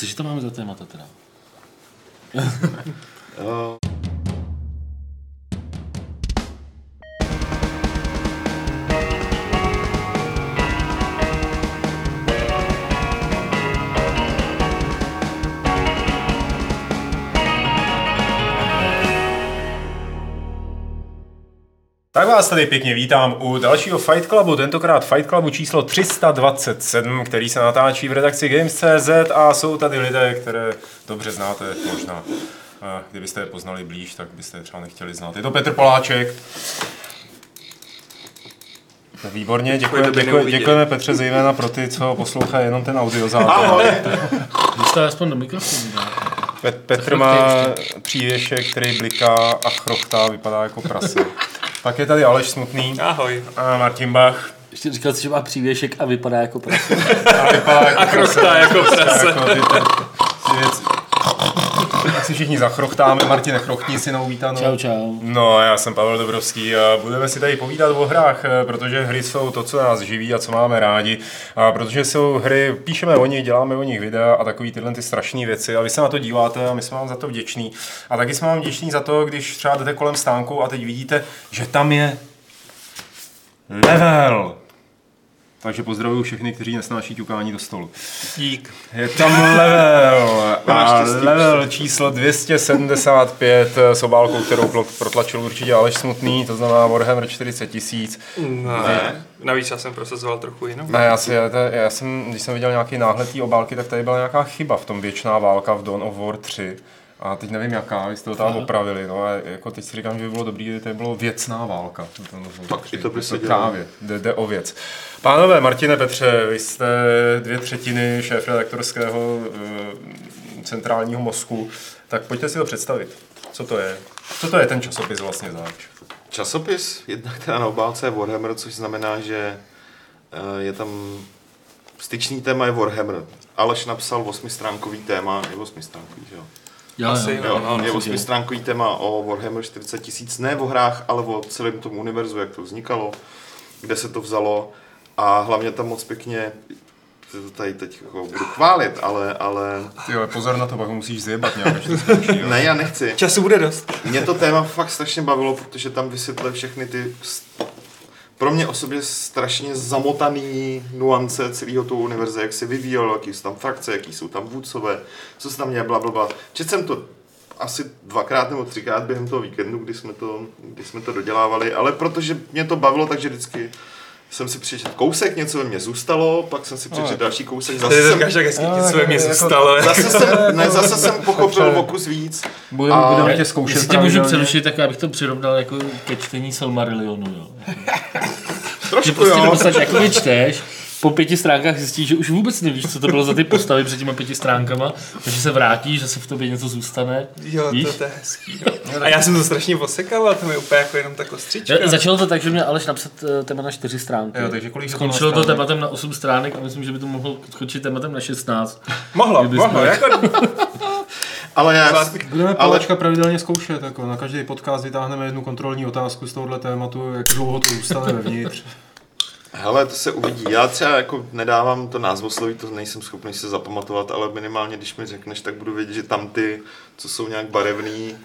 Co že to máme za témata teda? Tak vás tady pěkně vítám u dalšího Fight Clubu, tentokrát Fight Clubu číslo 327, který se natáčí v redakci Games.cz a jsou tady lidé, které dobře znáte možná. Kdybyste je poznali blíž, tak byste je třeba nechtěli znát. Je to Petr Poláček. Výborně, děkujeme, děkujeme, děkujeme Petře zejména pro ty, co poslouchají jenom ten audiozáznam. Ahoj! Dostal aspoň do mikrofonu. Petr má přívěšek, který bliká a chrochtá, vypadá jako prase. Pak je tady Aleš Smutný. Ahoj. A Martin Bach. Ještě říkal si, že má přívěšek a vypadá jako prase. a vypadá jako a chrochtá jako prase. Jako ty, ty, ty věci. Si všichni zachrochtáme. Martin, chrochtní si na uvítanou. Čau, čau. No, já jsem Pavel Dobrovský a budeme si tady povídat o hrách, eh, protože hry jsou to, co nás živí a co máme rádi. A protože jsou hry, píšeme o nich, děláme o nich videa a takový tyhle ty strašné věci. A vy se na to díváte a my jsme vám za to vděční. A taky jsme vám vděční za to, když třeba jdete kolem stánku a teď vidíte, že tam je level. Takže pozdravuju všechny, kteří nesnáší ťukání do stolu. Dík. Je tam level. A level číslo 275 s obálkou, kterou protlačil určitě Aleš Smutný, to znamená Warhammer 40 tisíc. Ne, navíc já jsem prosazoval trochu jinou. Ne, já, si, já, já, jsem, když jsem viděl nějaký náhled té obálky, tak tady byla nějaká chyba v tom věčná válka v Dawn of War 3. A teď nevím jaká, vy jste to tam opravili, no a jako teď si říkám, že by bylo dobrý, kdyby to bylo věcná válka. Pak i to by se dělalo. Právě, jde, jde o věc. Pánové, Martine Petře, vy jste dvě třetiny šéf-redaktorského e, centrálního mozku, tak pojďte si to představit. Co to je? Co to je ten časopis vlastně zač? Časopis, jednak teda na obálce je Warhammer, což znamená, že e, je tam styčný téma je Warhammer. Aleš napsal osmistránkový téma, je osmistránkový, že jo? Jo, Asi, jo, jo, no, je osmistránkový téma o Warhammer 40 tisíc, ne o hrách, ale o celém tom univerzu, jak to vznikalo, kde se to vzalo a hlavně tam moc pěkně to tady teď jako budu chválit, ale... ale... Ty jo, pozor na to, pak musíš zjebat nějak, Ne, já nechci. Času bude dost. Mě to téma fakt strašně bavilo, protože tam vysvětluje všechny ty pro mě osobně strašně zamotaný nuance celého toho univerze, jak se vyvíjelo, jaký jsou tam frakce, jaký jsou tam vůdcové, co se tam děje, bla, bla, bla. Četl jsem to asi dvakrát nebo třikrát během toho víkendu, kdy jsme to, kdy jsme to dodělávali, ale protože mě to bavilo, takže vždycky jsem si přečetl kousek, něco ve mně zůstalo, pak jsem si přečetl no, další kousek, zase jsem... Říkáš, jak hezky, něco ve mně jako- zůstalo. Zase jsem, ne, zase jsem pochopil o kus víc. Budeme, a... budeme tě zkoušet Jestli tě můžu přerušit, tak abych to přirovnal jako ke čtení Silmarillionu, jo. Trošku, že prostě jo. Prostě jako čteš, po pěti stránkách zjistíš, že už vůbec nevíš, co to bylo za ty postavy před těma pěti stránkama, takže se vrátíš, že se v tobě něco zůstane. Jo, víš? to, je hezký. A já jsem to strašně osekal, a to mi úplně jako jenom tak ostřička. Začalo to tak, že mě Aleš napsat eh, téma na čtyři stránky. Jo, takže kolik Skončilo to tématem na osm stránek a myslím, že by to mohlo skočit tématem na 16. Mohlo, mohlo, jako... Ale já... Budeme ale... pravidelně zkoušet, jako na každý podcast vytáhneme jednu kontrolní otázku z tohohle tématu, jak dlouho to zůstane vevnitř. Hele, to se uvidí. Já třeba jako nedávám to názvosloví, to nejsem schopný se zapamatovat, ale minimálně, když mi řekneš, tak budu vědět, že tam ty, co jsou nějak barevný,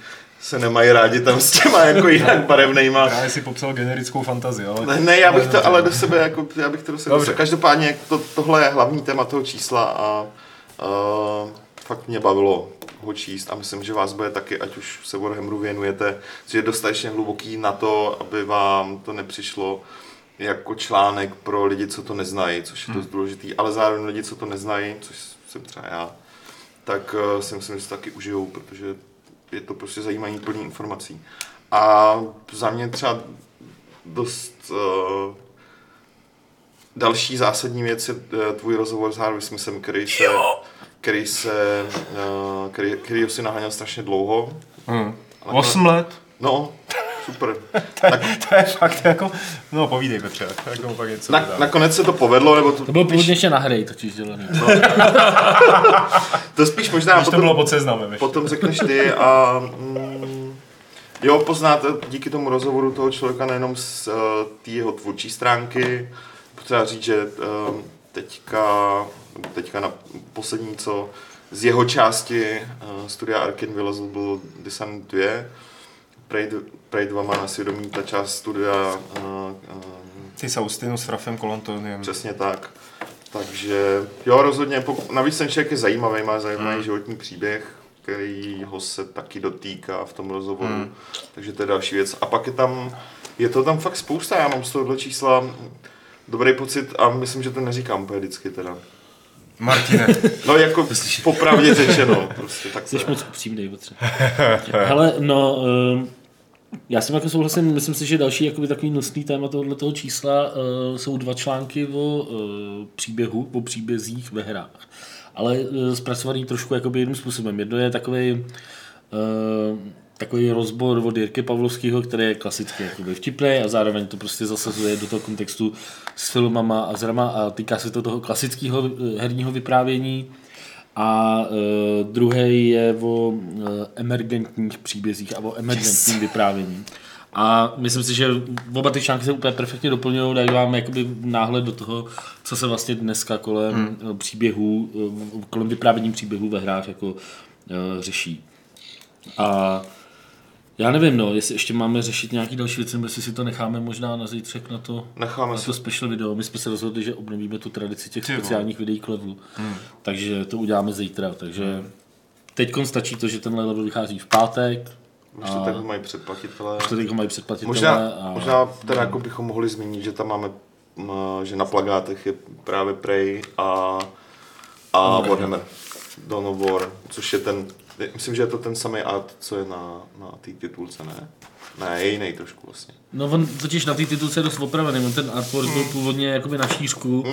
se nemají rádi tam s těma jako jinak barevnejma. Já si popsal generickou fantazii, ale... Ne, ne já bych to ale do sebe, jako, já bych to do sebe... Dobře. Každopádně to, tohle je hlavní téma toho čísla a uh, fakt mě bavilo ho číst a myslím, že vás bude taky, ať už se Warhammeru věnujete, že je dostatečně hluboký na to, aby vám to nepřišlo jako článek pro lidi, co to neznají, což je dost hmm. důležitý, ale zároveň lidi, co to neznají, což jsem třeba já, tak uh, si myslím, že se taky užijou, protože je to prostě zajímavý plný informací. A za mě třeba dost uh, další zásadní věc je uh, tvůj rozhovor s Harvey Smithem, který se, který se, uh, který, který si naháněl strašně dlouho. Hmm. 8 let? No, Super. to, tak, to je fakt jako, no povídej Petře, jako pak něco na, Nakonec se to povedlo, nebo to... To bylo původně ještě na hry totiž dělaný. No. to spíš možná Když potom, to bylo pod seznamem ještě. Potom řekneš ty a... Mm, jo, poznáte díky tomu rozhovoru toho člověka nejenom z uh, té jeho tvůrčí stránky, potřeba říct, že uh, teďka, teďka na poslední, co z jeho části uh, studia Arkin vylezl byl Descent 2. 2 má na svědomí ta část studia uh, uh, Ty Saustinu s Rafem Kolontoniem. Přesně tak. Takže jo, rozhodně, pok- navíc ten člověk je zajímavý, má zajímavý Hmm. mm. životní příběh, který ho se taky dotýká v tom rozhovoru, Hmm. mm. takže to je další věc. A pak je tam, je to tam fakt spousta, já mám z tohohle čísla dobrý pocit a myslím, že to neříkám úplně vždycky teda. Martine, No jako popravdě řečeno, prostě tak Jsi moc upřímnej, Petře. Hele, no, ehm, já jsem jako souhlasím, myslím si, že další jakoby, takový nosný téma tohoto toho čísla uh, jsou dva články o uh, příběhu, o příbězích ve hrách. Ale uh, zpracovaný trošku jakoby jiným způsobem. Jedno je takový uh, takový rozbor od Jirky Pavlovského, který je klasicky jakoby vtipný a zároveň to prostě zasazuje do toho kontextu s filmama a zrama a týká se to toho klasického eh, herního vyprávění. A uh, druhý je o uh, emergentních příbězích a o emergentním yes. vyprávění. A myslím si, že oba ty články se úplně perfektně doplňují, dají vám jakoby náhled do toho, co se vlastně dneska kolem hmm. příběhů, eh, kolem vyprávění příběhů ve hrách jako uh, řeší. A já nevím, no, jestli ještě máme řešit nějaký další věci, nebo jestli si to necháme možná na zítřek na to, Necháme na si to special video. My jsme se rozhodli, že obnovíme tu tradici těch Ty vole. speciálních videí k levelu. Hmm. Takže to uděláme zítra. Takže teď stačí to, že tenhle level vychází v pátek. Už to tak mají předplatitelé. Už to ho mají předplatitelé. Možná, a... možná teda jako bychom mohli zmínit, že tam máme, že na plagátech je právě Prey a, a Warhammer Dawn of War, což je ten, myslím, že je to ten samý art, co je na, na té titulce, ne? Ne, je jiný trošku vlastně. No on totiž na té titulce je dost opravený, on ten artwork byl původně jakoby na šířku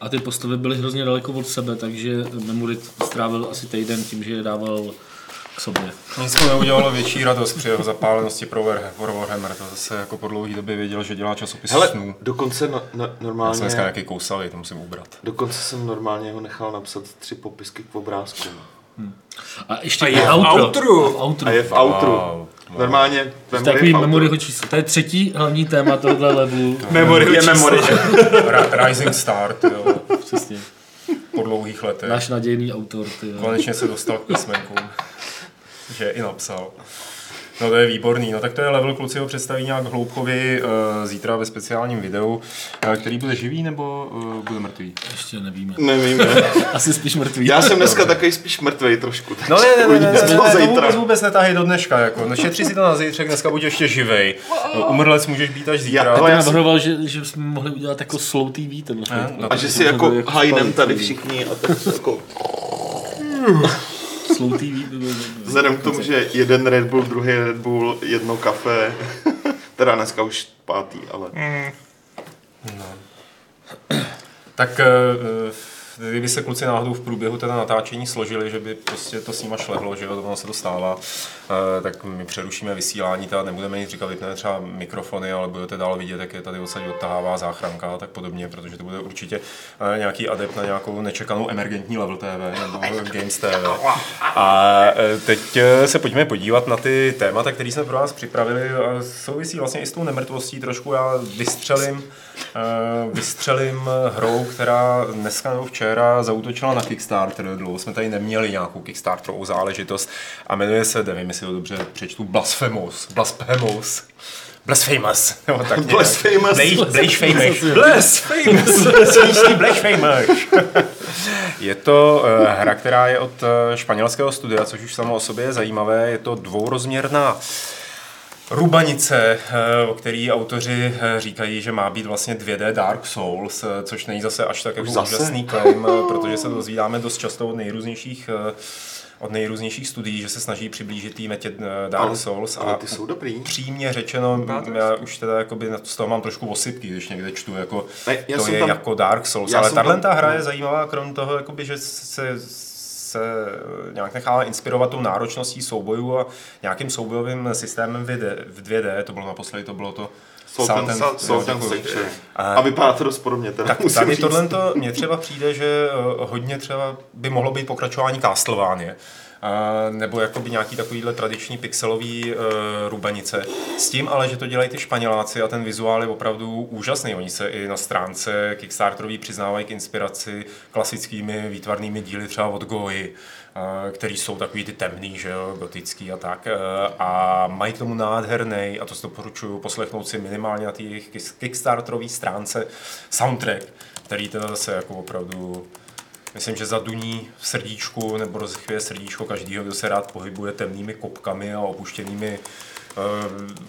a ty postavy byly hrozně daleko od sebe, takže Memorit strávil asi týden tím, že je dával k sobě. nic mu neudělalo větší radost při jeho zapálenosti pro War- War Warhammer. To zase jako po dlouhé době věděl, že dělá časopis Hele, snů. dokonce no, no, Já jsem normálně, dneska nějaký kousavý, to musím ubrat. dokonce jsem normálně ho nechal napsat tři popisky k obrázku. A ještě A je v outro. outru. A v outru. A je v outru. Wow. Normálně To je memory takový memoryho číslo. To je třetí hlavní téma tohohle levelu. Memory Je memory. Rising Star, jo, Přesně. po dlouhých letech. Náš nadějný autor. Ty jo. Konečně se dostal k písmenku, že je i napsal. No to je výborný, no tak to je level, kluci ho představí nějak hloubkově uh, zítra ve speciálním videu, uh, který bude živý nebo uh, bude mrtvý? Ještě nevíme. Nevím, ne. Asi spíš mrtvý. Já jsem dneska takový spíš mrtvej trošku. No ne, ne, ne, ne, ne, co ne, ne vůbec, vůbec netahej do dneška, jako. No, šetři si to na zítřek, dneska buď ještě živej. No, umrlec můžeš být až zítra. Já- ale jsem já navrhoval, že, že jsme mohli udělat jako slow TV tenhle no A že si jako hajnem tady všichni a tak jako Slow TV by bylo dobré. Vzhledem k tomu, že jeden Red Bull, druhý Red Bull, jedno kafe, teda dneska už pátý, ale Tak eh, kdyby se kluci náhodou v průběhu teda natáčení složili, že by prostě to s nima šlehlo, že jo, ono se to stává, eh, tak my přerušíme vysílání, teda nebudeme nic říkat, vypneme třeba mikrofony, ale budete dál vidět, jak je tady odsaď odtahává záchranka a tak podobně, protože to bude určitě eh, nějaký adept na nějakou nečekanou emergentní level TV nebo Games TV. A eh, teď se pojďme podívat na ty témata, které jsme pro vás připravili a souvisí vlastně i s tou nemrtvostí trošku. Já vystřelím, vystřelím hrou, která dneska nebo včera zautočila na Kickstarter. Dlouho jsme tady neměli nějakou Kickstarterovou záležitost a jmenuje se, nevím, jestli ho dobře přečtu, Blasphemous. Blasphemous. Blasphemous. Nebo tak. Blasphemous. Blasphemous. Blasphemous. Blasphemous. Je to uh, hra, která je od uh, španělského studia, což už samo o sobě je zajímavé. Je to dvourozměrná Rubanice, eh, o který autoři eh, říkají, že má být vlastně 2D Dark Souls, eh, což není zase až tak jako zase? úžasný claim, protože se dozvídáme dost často od nejrůznějších od nejrůznějších studií, že se snaží přiblížit té metě Dark Ale- Souls ale a ty jsou dobrý. Přímě řečeno, já už teda jakoby na to- z toho mám trošku osypky, když někde čtu, jako Ne, to je tam- jako Dark Souls, ale tahle ta hra je zajímavá, krom toho, jakoby, že se, se nějak nechala inspirovat tou náročností soubojů a nějakým soubojovým systémem v 2D, v 2D to bylo naposledy, to bylo to. A- A vypadá to dost podobně teda, tak tady tohle mně třeba přijde, že eh, hodně třeba by mohlo být pokračování Castlevanie. Nebo jakoby nějaký takovýhle tradiční pixelový uh, rubanice. S tím ale, že to dělají ty Španěláci a ten vizuál je opravdu úžasný. Oni se i na stránce Kickstarterový přiznávají k inspiraci klasickými výtvarnými díly třeba od Goji, uh, který jsou takový ty temný, že jo, gotický a tak. Uh, a mají k tomu nádherný, a to si doporučuju poslechnout si minimálně na té Kickstarterové stránce, soundtrack, který teda zase jako opravdu Myslím, že zaduní v srdíčku nebo rozchvěje srdíčko každýho, kdo se rád pohybuje temnými kopkami a opuštěnými uh,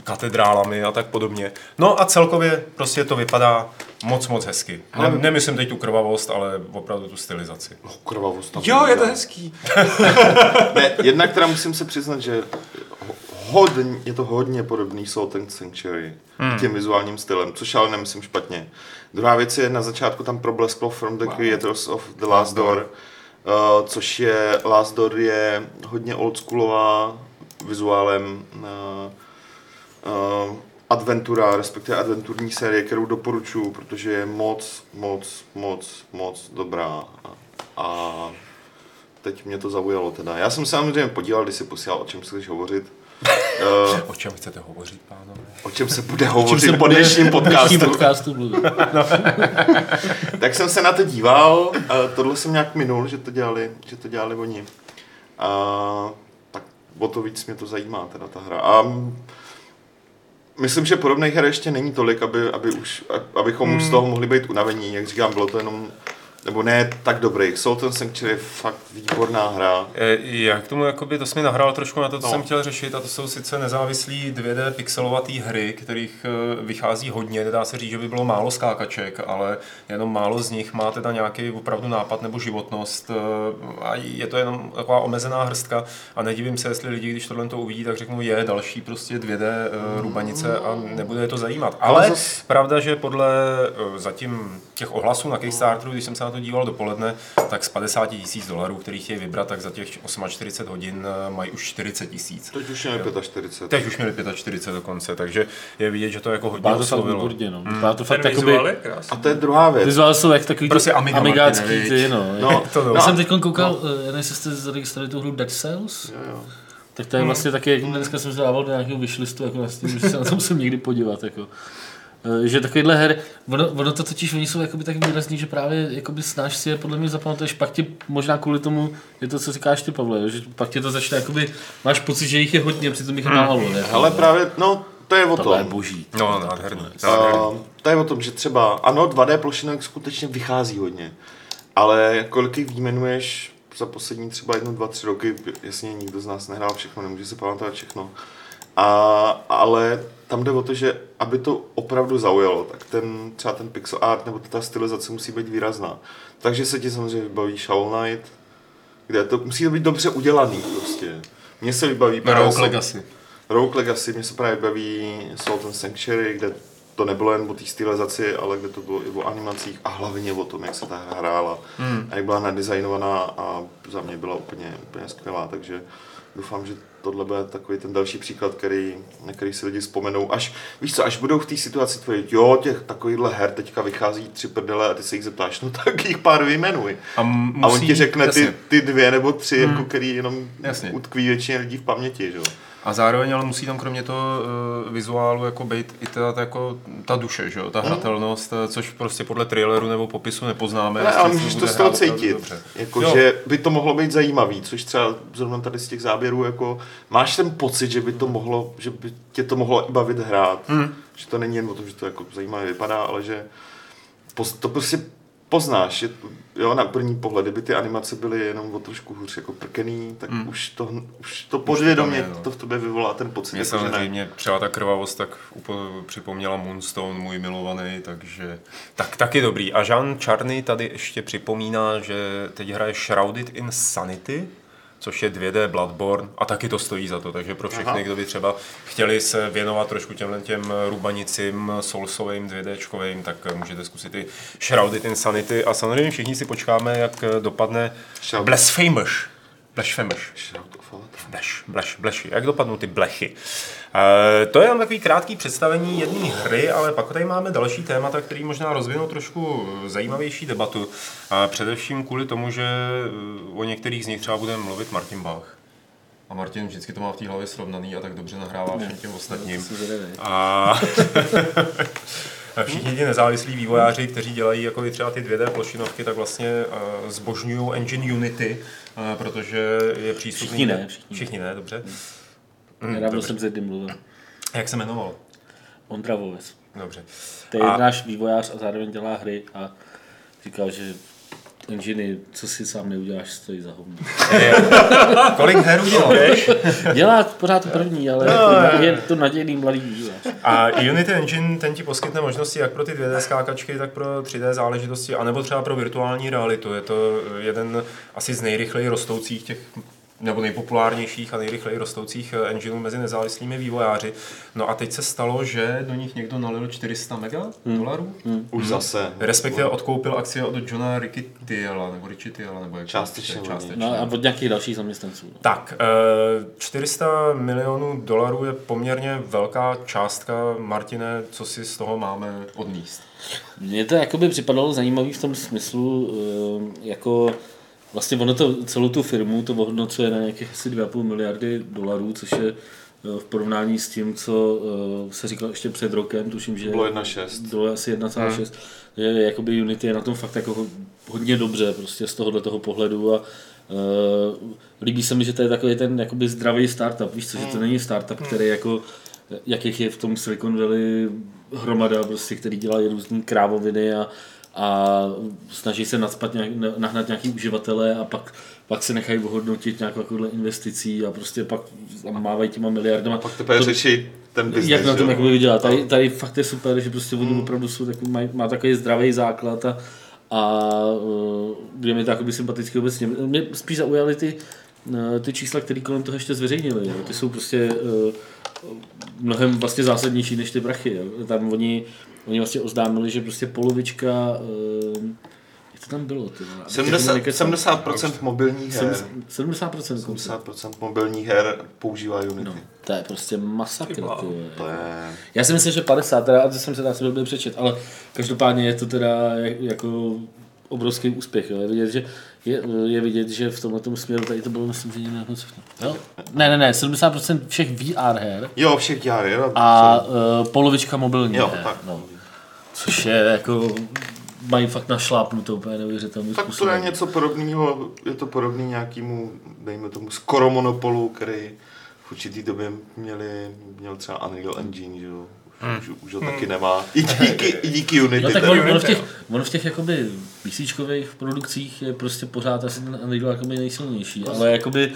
katedrálami a tak podobně. No a celkově prostě to vypadá moc, moc hezky. Ne, nemyslím teď tu krvavost, ale opravdu tu stylizaci. No, krvavost. tam Jo, je to hezký. Ne, jednak teda musím se přiznat, že hodně, je to hodně podobný Salt and Sanctuary hmm. tím vizuálním stylem, což ale nemyslím špatně. Druhá věc je, na začátku tam problesklo From the Creators of the Last Door, uh, což je, Last Door je hodně oldschoolová vizuálem uh, uh, adventura, respektive adventurní série, kterou doporučuji, protože je moc, moc, moc, moc dobrá. A, a teď mě to zaujalo teda. Já jsem se samozřejmě podíval, když si posílal, o čem chceš hovořit. Uh, O čem chcete hovořit, pánové? o čem se bude hovořit se po bude dnešním podcastu. podcastu mluvit. tak jsem se na to díval, uh, tohle jsem nějak minul, že to dělali, že to dělali oni. A tak o to víc mě to zajímá teda ta hra. A mm, myslím, že podobných her ještě není tolik, aby, aby už, abychom hmm. z toho mohli být unavení. Jak říkám, bylo to jenom nebo ne tak dobrý. Salt and Sanctuary je fakt výborná hra. Eh, Já k tomu, jakoby, to jsi mi nahrál trošku na to, co No. jsem chtěl řešit, a to jsou sice nezávislý 2D pixelovatý hry, kterých eh, vychází hodně, nedá se říct, že by bylo málo skákaček, ale jenom málo z nich má teda nějaký opravdu nápad nebo životnost eh, a je to jenom taková omezená hrstka a nedivím se, jestli lidi, když tohle to uvidí, tak řeknou, je další prostě 2D eh, rubanice a nebude je to zajímat. Ale Ale zas- pravda, že podle zatím těch ohlasů na Kickstarteru, když jsem se na to díval dopoledne, tak z 50 tisíc dolarů, který chtějí vybrat, tak za těch 48 hodin eh, mají už 40 tisíc. Teď už je 45. Teď už měli 45 dokonce, takže je vidět, že to jako hodně Vypadá to fakt oslovilo. výborně, no. Vypadá to fakt vizuál jakoby... je krásný. A to je druhá věc. Vizuál jsou jak takový Prostě Amiga amigácký ty, no. No, To no. Já jsem teď koukal, no. nevím, jestli jste zaregistrovali tu hru Dead Cells, Jo, jo. tak to je vlastně taky, jak dneska jsem se dával do nějakého wishlistu, jako na Steam, že se na to musím někdy podívat, jako. Eh, Že takovýhle her, ono, ono to totiž, oni jsou jakoby tak výrazný, že právě jakoby snáš si je podle mě zapamatuješ, pak ti možná kvůli tomu, je to, co říkáš ty, Pavle, jo, že pak tě to začne, jakoby, máš pocit, že jich je hodně, přitom jich je málo, ne? Ale právě, no, to je o Tohle je tom. boží. No, nádherný. Uh, to je o tom, že třeba, ano, 2D plošinek skutečně vychází hodně, ale kolik jich vyjmenuješ za poslední třeba jedno, dva, tři roky, jasně nikdo z nás nehrál všechno, nemůže se pamatovat všechno, a, ale tam jde o to, že aby to opravdu zaujalo, tak ten, třeba ten pixel art nebo ta stylizace musí být výrazná. Takže se ti samozřejmě vybaví Shovel Knight, kde to musí to být dobře udělaný prostě. Mně se vybaví právě Rogue Legacy. Rogue Legacy mě se právě baví Salt and Sanctuary, kde to nebylo jen o té stylizaci, ale kde to bylo i o animacích a hlavně o tom, jak se ta hra hrála hmm. a jak byla nadizajnovaná a za mě byla úplně, úplně skvělá, takže doufám, že tohle bude takový ten další příklad, který, na který si lidi vzpomenou, až, víš co, až budou v té situaci tvoje, jo, těch takovýchhle her teďka vychází tři prdele a ty se jich zeptáš, no tak jich pár vyjmenuj. A, m- A on musí- ti řekne ty, ty dvě nebo tři, hmm. jako který jenom Jasně. utkví většině lidí v paměti, že jo. A zároveň ale musí tam kromě toho uh, vizuálu jako být i ta, ta, jako, ta duše, že jo? ta hratelnost, eh, což prostě podle traileru nebo popisu nepoznáme. Ne, ale můžeš to z toho cítit. Jako, Jo. že by to mohlo být zajímavý, což třeba zrovna tady z těch záběrů, jako máš ten pocit, že by to mohlo, že by tě to mohlo i bavit hrát. Hmm. Že to není jen o tom, že to jako zajímavě vypadá, ale že to prostě poznáš, že, jo, na první pohled, kdyby ty animace byly jenom o trošku hůř jako prkený, tak hmm. už to, už to podvědomě je, no. to v tobě vyvolá ten pocit, Mě jako, že ne. samozřejmě třeba ta krvavost tak upo- připomněla Moonstone, můj milovaný, takže tak, taky dobrý. A Jean Charny tady ještě připomíná, že teď hraje Shrouded in Sanity, což je 2D Bloodborne a taky to stojí za to, takže pro všechny, Aha. kdo by třeba chtěli se věnovat trošku těmhle těm rubanicím, soulsovým, 2Dčkovým, tak můžete zkusit i Shrouded in Sanity a samozřejmě všichni si počkáme, jak dopadne Shrouded. Blasphemous. Blasphemous. Shout of bleš, bleši. Jak dopadnou ty blechy? E, to je jenom takový krátký představení jedné hry, ale pak tady máme další témata, který možná rozvinou trošku zajímavější debatu. A především kvůli tomu, že eh, o některých z nich třeba bude mluvit Martin Bach. A Martin vždycky to má v té hlavě srovnaný a tak dobře nahrává všem těm ostatním. A a všichni ti nezávislí vývojáři, kteří dělají jako i třeba ty 2D plošinovky, tak vlastně uh, zbožňují engine Unity, uh, protože je přístupný. Všichni ne, všichni. všichni ne, dobře. Hmm, Nedávno jsem s jedním mluvil. Jak se jmenoval? Ondra Voves. Dobře. To je A- náš vývojář a zároveň dělá hry a říkal, že enginy, co si sám neuděláš, stojí za hovno. Kolik her udělal? Dělá pořád to první, ale jako je to nadějný mladý vývojář. A Unity Engine ten ti poskytne možnosti jak pro ty 2D skákačky, tak pro 3D záležitosti, anebo třeba pro virtuální realitu. Je to jeden asi z nejrychleji rostoucích těch nebo nejpopulárnějších a nejrychleji rostoucích eh, engineů mezi nezávislými vývojáři. No a teď se stalo, že do nich někdo nalil 400 mega dolarů, Už zase. respektive odkoupil akcie od Johna Riccitiela, nebo Riccitiela, nebo jak Částečně, částečně. No a od nějakých dalších zaměstnanců. no. Tak, eh, 400 milionů dolarů je poměrně velká částka. Martine, co si z toho máme odníst? Mně to jakoby připadalo zajímavý v tom smyslu, eh, jako vlastně ono to celou tu firmu to ohodnocuje na nějakých asi 2,5 miliardy dolarů, což je eh, v porovnání s tím, co eh, se říkalo ještě před rokem, tuším, že Bylo 1,6. bylo asi 1,6, že jakoby Unity je na tom fakt jako ho- hodně dobře prostě z tohohle toho pohledu a Uh, líbí se mi, že to je takový ten jakoby zdravý startup, víš co, že to není startup, který jako, jakých je v tom Silicon Valley hromada, prostě, který dělají různý krávoviny a, a snaží se nadspat nějak, nahnat nějaký uživatele a pak, pak se nechají ohodnotit nějakou takovouhle investicí a prostě pak mávají těma miliardama. Pak teprve řeší ten business. Jak na tom jo. jakoby vydělat. Tady, tady fakt je super, že prostě oni opravdu jsou takový, mají, má takový zdravý základ a, a je mi to sympatický obecně. Mě spíš zaujaly ty, ty čísla, které kolem toho ještě zveřejnili. Jo. Ty jsou prostě uh, mnohem vlastně zásadnější než ty prachy. Jo. Tam oni, oni vlastně oznámili, že prostě polovička uh, jak to tam bylo? Ty, vole? 70, 70% mobilních her. 70%. 70% mobilních her používá Unity. No, to je prostě masakr. Ty. To je... Já si myslím, že 50, teda, a to jsem se asi blbě přečet, ale každopádně je to teda jak- jako obrovský úspěch. Jo. Je, vidět, že, je, je vidět, že v tomhle směru tady to bylo, myslím, že nějak moc jo? Ne, ne, ne, 70% všech VR her Jo, všech dělá, jo. a uh, polovička mobilní Jo, her. tak. No. Což je jako, mají fakt našlápnutou úplně neuvěřitelným Tak to způsobem. je něco podobného, je to podobný nějakému, dejme tomu, skoro monopolu, který v určitý době měli, měl třeba Unreal Engine, že jo. Už, už ho taky nemá. I díky, i díky Unity. No tak on, on, v těch, on v těch jakoby PCčkových produkcích je prostě pořád asi ten Unreal jakoby nejsilnější, ale jakoby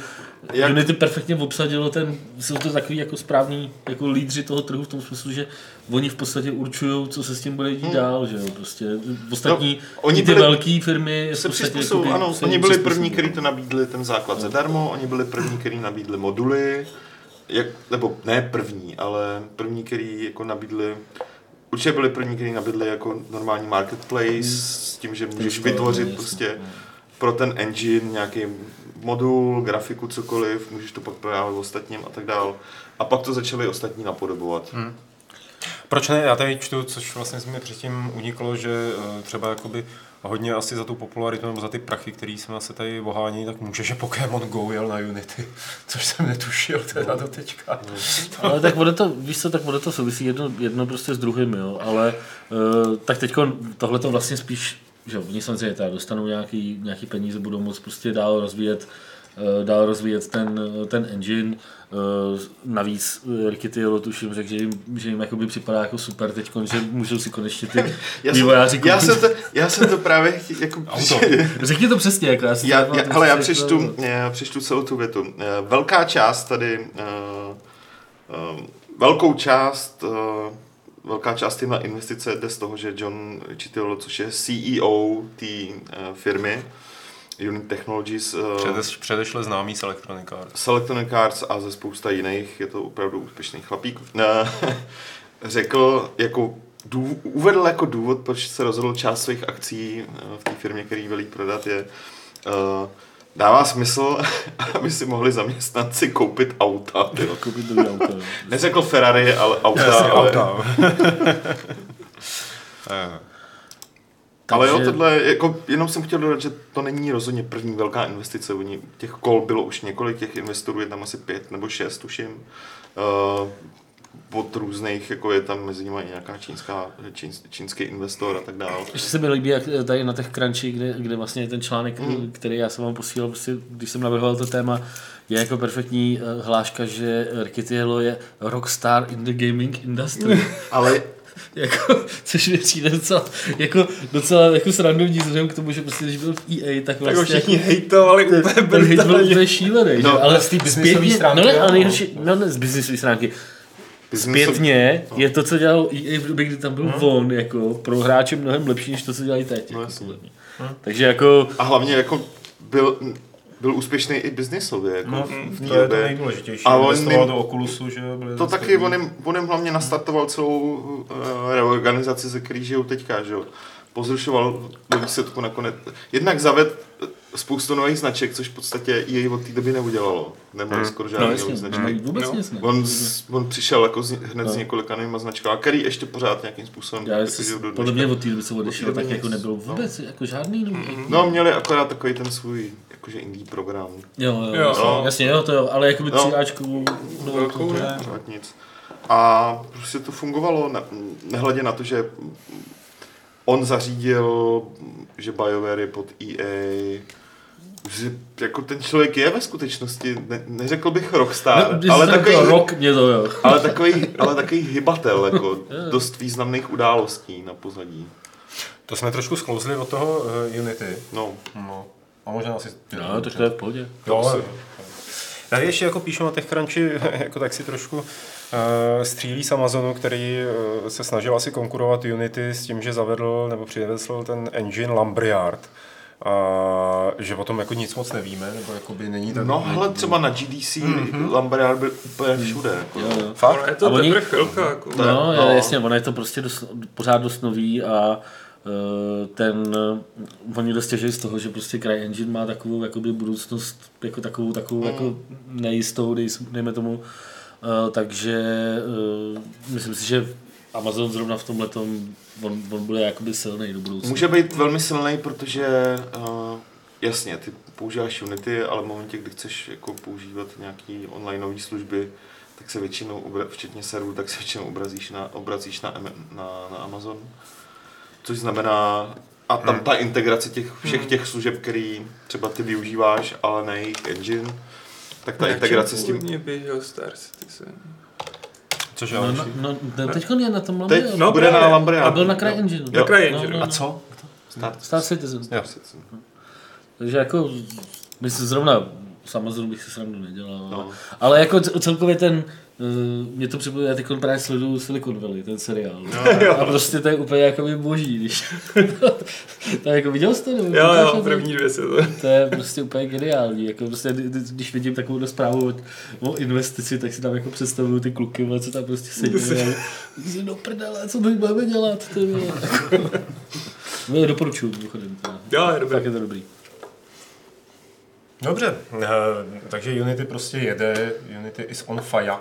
Jak-. Unity perfektně obsadilo ten, jsou to takový jako správní jako lídři toho trhu v tom smyslu, že oni v podstatě určují, co se s tím bude dít hmm. dál, že jo, prostě ostatní, No, oni ty byli- velké firmy se přizpůsobují, jakoby ano, se oni byli první, kteří to nabídli ten základ zadarmo, oni byli první, kteří nabídli moduly, jak, nebo ne první, ale první, který jako nabídli, určitě byli první, kteří nabídli jako normální marketplace s tím, že můžeš Tržiště, vytvořit jasně. prostě pro ten engine nějaký modul, grafiku, cokoliv, můžeš to pak prodávat ostatním a tak dál. A pak to začali ostatní napodobovat. Hmm. Proč ne? Já tady čtu, což vlastně z mě předtím uniklo, že eh, třeba jakoby hodně asi za tu popularitu nebo za ty prachy, který se se tady ohání, tak může, že Pokémon Go jel na Unity, což jsem netušil teda do teďka. Ale tak bude to, víš co, tak bude to souvisí jedno, jedno prostě s druhým, jo, ale uh, tak teď tohle to vlastně spíš, že oni samozřejmě teda dostanou nějaký, nějaký peníze, budou moct prostě dál rozvíjet uh, dál rozvíjet ten, ten engine. Uh, navíc Ricky Tiolo tuším řekl, že jim, že jim jakoby připadá jako super teď, že můžou si konečně ty Já, vývojáři jsem, já, jsem to, já jsem to právě jako... Auto. Řekni to přesně, jako já si Já, to já, ale já přečtu, já přečtu celou tu větu. Eh, Velká část tady, uh, uh, velkou část, uh, velká část téhle investice jde z toho, že John Chitiolo, což je CEO té firmy, Unit Technologies, uh, Předeš, předešle známý z Electronic Arts. z Electronic Arts a ze spousta jiných, je to opravdu úspěšný chlapík, eh, řekl jako dů, uvedl jako důvod, proč se rozhodl část svých akcí eh, v té firmě, který velí prodat, je uh, dává smysl, aby si mohli zaměstnanci koupit auta. jo. Koupit jo. Neřekl Ferrari, ale auta. Jasně, ale, auta. Eh, Ale jo, tohle, jako, jenom jsem chtěl dodat, že to není rozhodně první velká investice. Oni, těch kol bylo už několik, těch investorů je tam asi pět nebo šest, tuším. Uh, od různých, jako je tam mezi nimi nějaká čínská, čín, čínský investor a tak dále. Ještě se mi líbí, jak tady na těch crunchy, kde, kde vlastně ten článek, mm. který já jsem vám posílal, prostě, když jsem navrhoval to téma, je jako perfektní eh, hláška, že Rikitiello je rockstar in the gaming industry. Ale jako, což mi přijde docela, jako, docela jako srandovní vzhledem k tomu, že prostě, když byl v EA, tak Tak vlastně všichni hejtovali úplně ten hate byl brutálně. úplně šílený, No, no, ale z té biznisové stránky, no ne, ale nejhorší, no ne z biznisové stránky, zpětně je to, co dělal EA v době, kdy tam byl on, jako pro hráče mnohem lepší, než to, co dělají teď. No, jako, jasně. podle mě. Takže jako, A hlavně jako byl, byl úspěšný i biznisově. Jako No, v té to je to době. nejdůležitější. A on jim- do Oculusu, že byli To taky on jim, on jim hlavně nastartoval celou uh, reorganizaci, ze který žijou teďka, že jo. Pozrušoval do výsledku nakonec. Jednak zaved spoustu nových značek, což v podstatě jej od té doby neudělalo. Nebyly Hmm. skoro no žádné jasně, nové značky. nemají vůbec No. nic ne. On, z- on přišel jako z, hned s No. několika novými značkami, který ještě pořád nějakým způsobem Já si, žijou do podle dneška. mě od té doby, té odešel, tak jako nebyl vůbec jako žádný nový. No, měli akorát takový ten svůj jakože indie program. Jo, jo, Jo. jasně, No. jasně, jo, to jo, ale jako by No. tříáčku, no, Velkou to, ne. Nic. A prostě to fungovalo, ne, nehledě na to, že on zařídil, že BioWare je pod EA, že jako ten člověk je ve skutečnosti, ne, neřekl bych rockstar, no, ale, takový, rok mě to, jo. ale, takový, ale takový hybatel, jako dost významných událostí na pozadí. To jsme trošku sklouzli od toho uh, Unity. No, No. A možná asi... No, to je v pohodě. Jo, ale... Tady ještě jako píšu na těch crunchy, jako tak si trošku uh, střílí z Amazonu, který uh, se snažil asi konkurovat Unity s tím, že zavedl nebo přivezl ten engine Lumberyard. A že o tom jako nic moc nevíme, nebo jako by není tak... no ale třeba na GDC mm-hmm. Lumberyard byl úplně všude. Jako. Jo, jo. Fakt? Ale je to oni- teprve chvilka. Jako. No, no. no. jasně, ono je to prostě dost, pořád dost nový a ten, eh, oni dost z toho, že prostě CryEngine má takovou jakoby budoucnost, jako takovou, takovou Mm. jako nejistou, dej, dejme tomu, Eh, takže eh, myslím si, že Amazon zrovna v tomhle on, on bude jakoby silný do budoucna. Může být velmi silný, protože uh, jasně, ty používáš Unity, ale v momentě, kdy chceš jako používat nějaký onlineové služby, tak se většinou, včetně serverů, tak se většinou obrazíš na, obracíš na, na, na Amazon. Což znamená, a tam ta integrace těch, všech těch služeb, který třeba ty využíváš, ale ne jejich engine, tak ta integrace s tím... Běžel Star Citizen. Cože, No, ale no, no, no, teď je na tom Teď Lumberyard. no, bude na Lumberyard. A byl na CryEngine. Jo. Na CryEngine. No, no, A no. co? Start. Star Citizen. Jo. Takže jako, myslím zrovna s Amazonu bych si srandu nedělal. No. No. Ale jako celkově ten, uh, mě to připomíná, já teď právě sleduju Silicon Valley, ten seriál. No, a prostě to je úplně jako by boží, když... to jako viděl jste? Nebo Jo, jo, to? první dvě se to. To je prostě úplně geniální. Jako prostě, kdy- kdy- když vidím takovou zprávu o, o investici, tak si tam jako představuju ty kluky, co tam prostě sedí. a do prdele, co teď budeme dělat? Ty. No, doporučuju, mimochodem. Jo, je dobré. Tak je to dobrý. Dobře, eh, takže Unity prostě jede, Unity is on fire.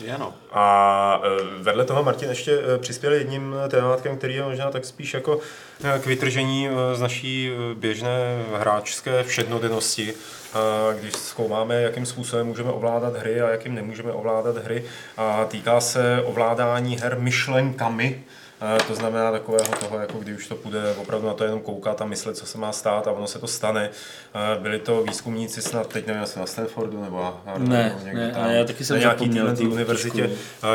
Je no. A eh, vedle toho Martin ještě eh, přispěl jedním tématkem, který je možná tak spíš jako k vytržení z naší běžné hráčské všednodennosti, když zkoumáme, jakým způsobem můžeme ovládat hry a jakým nemůžeme ovládat hry. A týká se ovládání her myšlenkami, To znamená takového toho, jako když už to půjde opravdu na to jenom koukat a myslet, co se má stát a ono se to stane. Byli to výzkumníci snad, teď nevím, jestli na Stanfordu nebo na Harvardu, Ne, někde ne, tam, ale já taky jsem na nějaký univerzitě,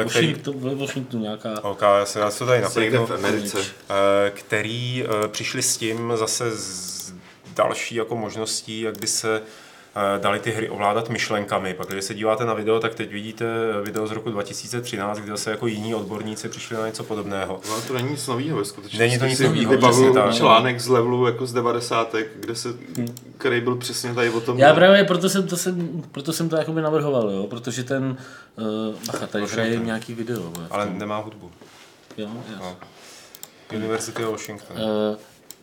který, Washington, ve Washingtonu nějaká. OK, já se, já se to tady napliknu, v Americe. eh, který eh, přišli s tím zase z další jako možností, jak by se dali ty hry ovládat myšlenkami. Pak když se díváte na video, tak teď vidíte video z roku 2013, kde zase jako jiní odborníci přišli na něco podobného. No, to není nic nového ve skutečnosti. Není to nic Vybavuju přesně tak. článek z levelu jako z 90. kde se, který byl přesně tady o tom. Já právě proto jsem to, jsem, proto jsem to jakoby navrhoval, jo, protože ten, uh, bacha, tady hraje nějaký video. Ale nemá hudbu. Jo, jo. No. University of Washington. Uh,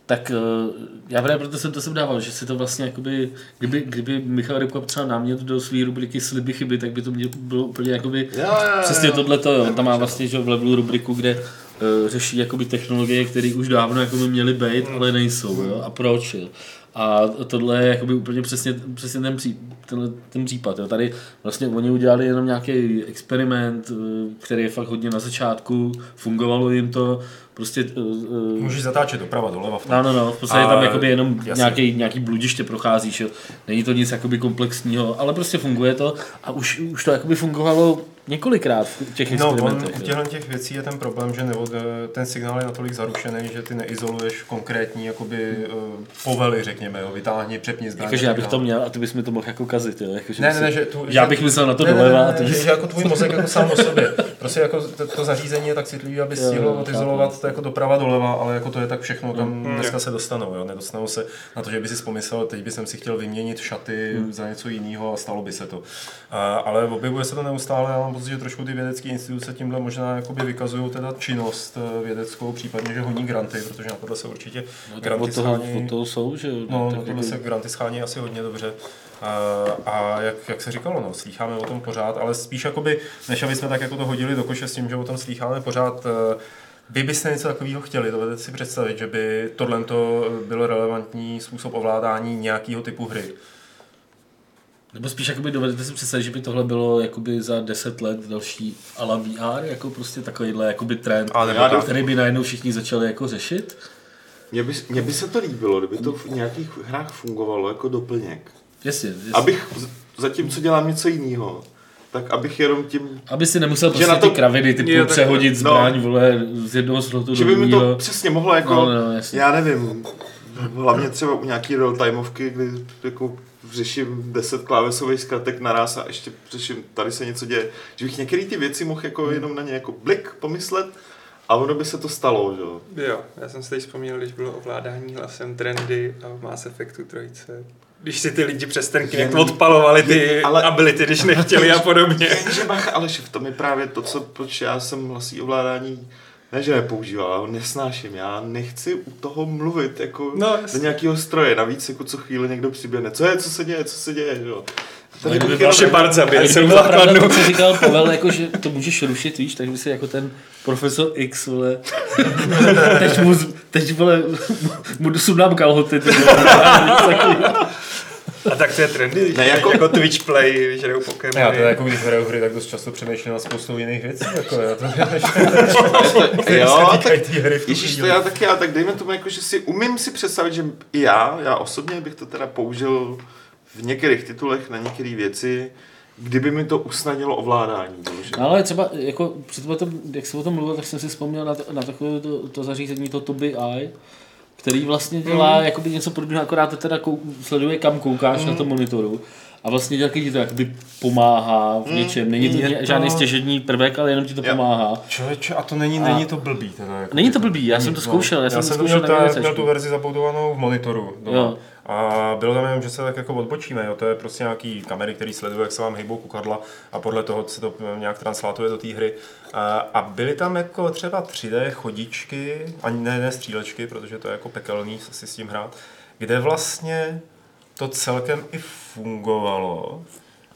tak eh, já právě proto jsem to sem dával, že si to vlastně jakoby, kdyby, kdyby Michal Rybka potřeboval námět do své rubriky Sliby chyby, tak by to mě bylo úplně jakoby Jo, jo, jo, přesně jo. tohleto, jo. Tam má vlastně že v levelu rubriku, kde uh, řeší jakoby technologie, které už dávno jako by měly být, ale nejsou, jo. A proč, jo. A tohle je jakoby úplně přesně, přesně ten, pří, tenhle, ten případ. Jo. Tady vlastně oni udělali jenom nějaký experiment, eh, který je fakt hodně na začátku, fungovalo jim to, prostě eh, eh, Můžeš zatáčet doprava, doleva. V tom. No, no, no, v podstatě A- tam jakoby jenom nějaký, nějaký bludiště procházíš, jo. Není to nic jakoby komplexního, ale prostě funguje to a už, už to jakoby fungovalo několikrát v těch No, on, experimentech. u těchto těch věcí je ten problém, že nevod, ten signál je natolik zarušený, že ty neizoluješ konkrétní jakoby, uh, povely, řekněme, jo, vytáhni, přepni zbraně. Jakože já bych to měl a ty bys mi to mohl jako kazit, jo. Jakože Ne, ne, ne, že tu, já bych myslel na to ne, ne, doleva ne, a ty ne, že, jako tvůj mozek jako sám o sobě. Prostě jako to, to zařízení je tak citlivý, aby stihlo odizolovat to jako doprava doleva, ale jako to je tak všechno, kam dneska se dostanou. Jo. Nedostanou se na to, že by si pomyslel, teď bych si chtěl vyměnit šaty za něco jiného a stalo by se to. A, ale objevuje se to neustále, já mám pocit, že trošku ty vědecké instituce tímhle možná jakoby vykazují teda činnost eh, vědeckou, případně, že honí granty, protože na tohle se určitě No, granty od toho, schání- od toho jsou, že. No, na tohle jako- se granty schání asi hodně dobře. A, a jak, jak, se říkalo, no, slýcháme o tom pořád, ale spíš jakoby, než aby jsme tak jako to hodili do koše s tím, že o tom slýcháme pořád, eh, vy byste něco takového chtěli, dovedete si představit, že by tohle byl relevantní způsob ovládání nějakého typu hry. Nebo spíš jakoby dovedete si představit, že by tohle bylo jakoby za 10 let další ala VR, jako prostě takovýhle jakoby trend, A nebo Já tak. který by najednou všichni začali jako řešit. Mně by, mně by se to líbilo, kdyby to v nějakých hrách fungovalo jako doplněk. Jasně, jasně. Abych zatímco dělám něco jiného, tak abych jenom tím Aby si nemusel prostě na to- ty kraviny typu Jo, tak- přehodit no. zbraň, vole, z jednoho slotu Že do by mi to druhého. přesně mohlo jako, No, no, jasně. já nevím, hlavně třeba u nějaký real timeovky, kdy jako řeším 10 klávesových zkratek naraz a ještě řeším, tady se něco děje, že bych některé ty věci mohl jako jenom na ně jako blik pomyslet a ono by se to stalo, že jo. Jo, já jsem si teď vzpomněl, když bylo ovládání hlasem trendy a v Mass Effectu trojce. Když si ty lidi přes ten Kinect Jen- odpalovali ty ale- ale... ability, když nechtěli a podobně. Jenže bacha, ale v tom je právě to, co, proč já jsem hlasí ovládání ne, že nepoužíval, ale nesnáším. Já nechci u toho mluvit jako No, do nějakého stroje. Navíc jako co chvíli někdo přiběhne. Co je, co se děje, co se děje, jo. No, Tady kdyby bych byla zabije, jsem byla pravda, to, co říkal Pavel, jako, že to můžeš rušit, víš, tak by si jako ten profesor X, vole, teď mu, teď, vole, mu sundám kalhoty, ty vole. A tak to je trendy, Ne, ne, jako- jako, Twitch Play, když jdou Pokémony. Já to jako když hraju hry, tak dost často přemýšlím nad spoustou jiných věcí. Jako, já to, Jo, tak Ježíš, to já taky, já tak dejme tomu, jako, že si umím si představit, že i já, já osobně bych to teda použil v některých titulech na některé věci, kdyby mi to usnadnilo ovládání. No, ale třeba, jako, před tom, jak jsem o tom mluvil, tak jsem si vzpomněl na, to, na takové to, to zařízení, to Toby Eye, který vlastně dělá mm. jakoby něco podobného, akorát teda kou, sleduje, kam koukáš mm. na tom monitoru. A vlastně taky ti to jakoby pomáhá v něčem. Není to, Je to- žádný stěžení prvek, ale jenom ti to Jo. pomáhá. Člověče, a to není, A- není to blbý. Teda, jako Není to blbý, já jsem to zkoušel, já jsem to zkoušel měl, na ta, měl tu verzi zaboudovanou v monitoru. Doma. Jo. A bylo tam jenom, že se tak jako odpočíme. Jo. To je prostě nějaký kamery, který sledují, jak se vám hýbou kukadla a podle toho se to nějak translátuje do té hry. A, a byly tam jako třeba 3D chodičky, ani ne, ne střílečky, protože to je jako pekelný si s tím hrát, kde vlastně to celkem i fungovalo.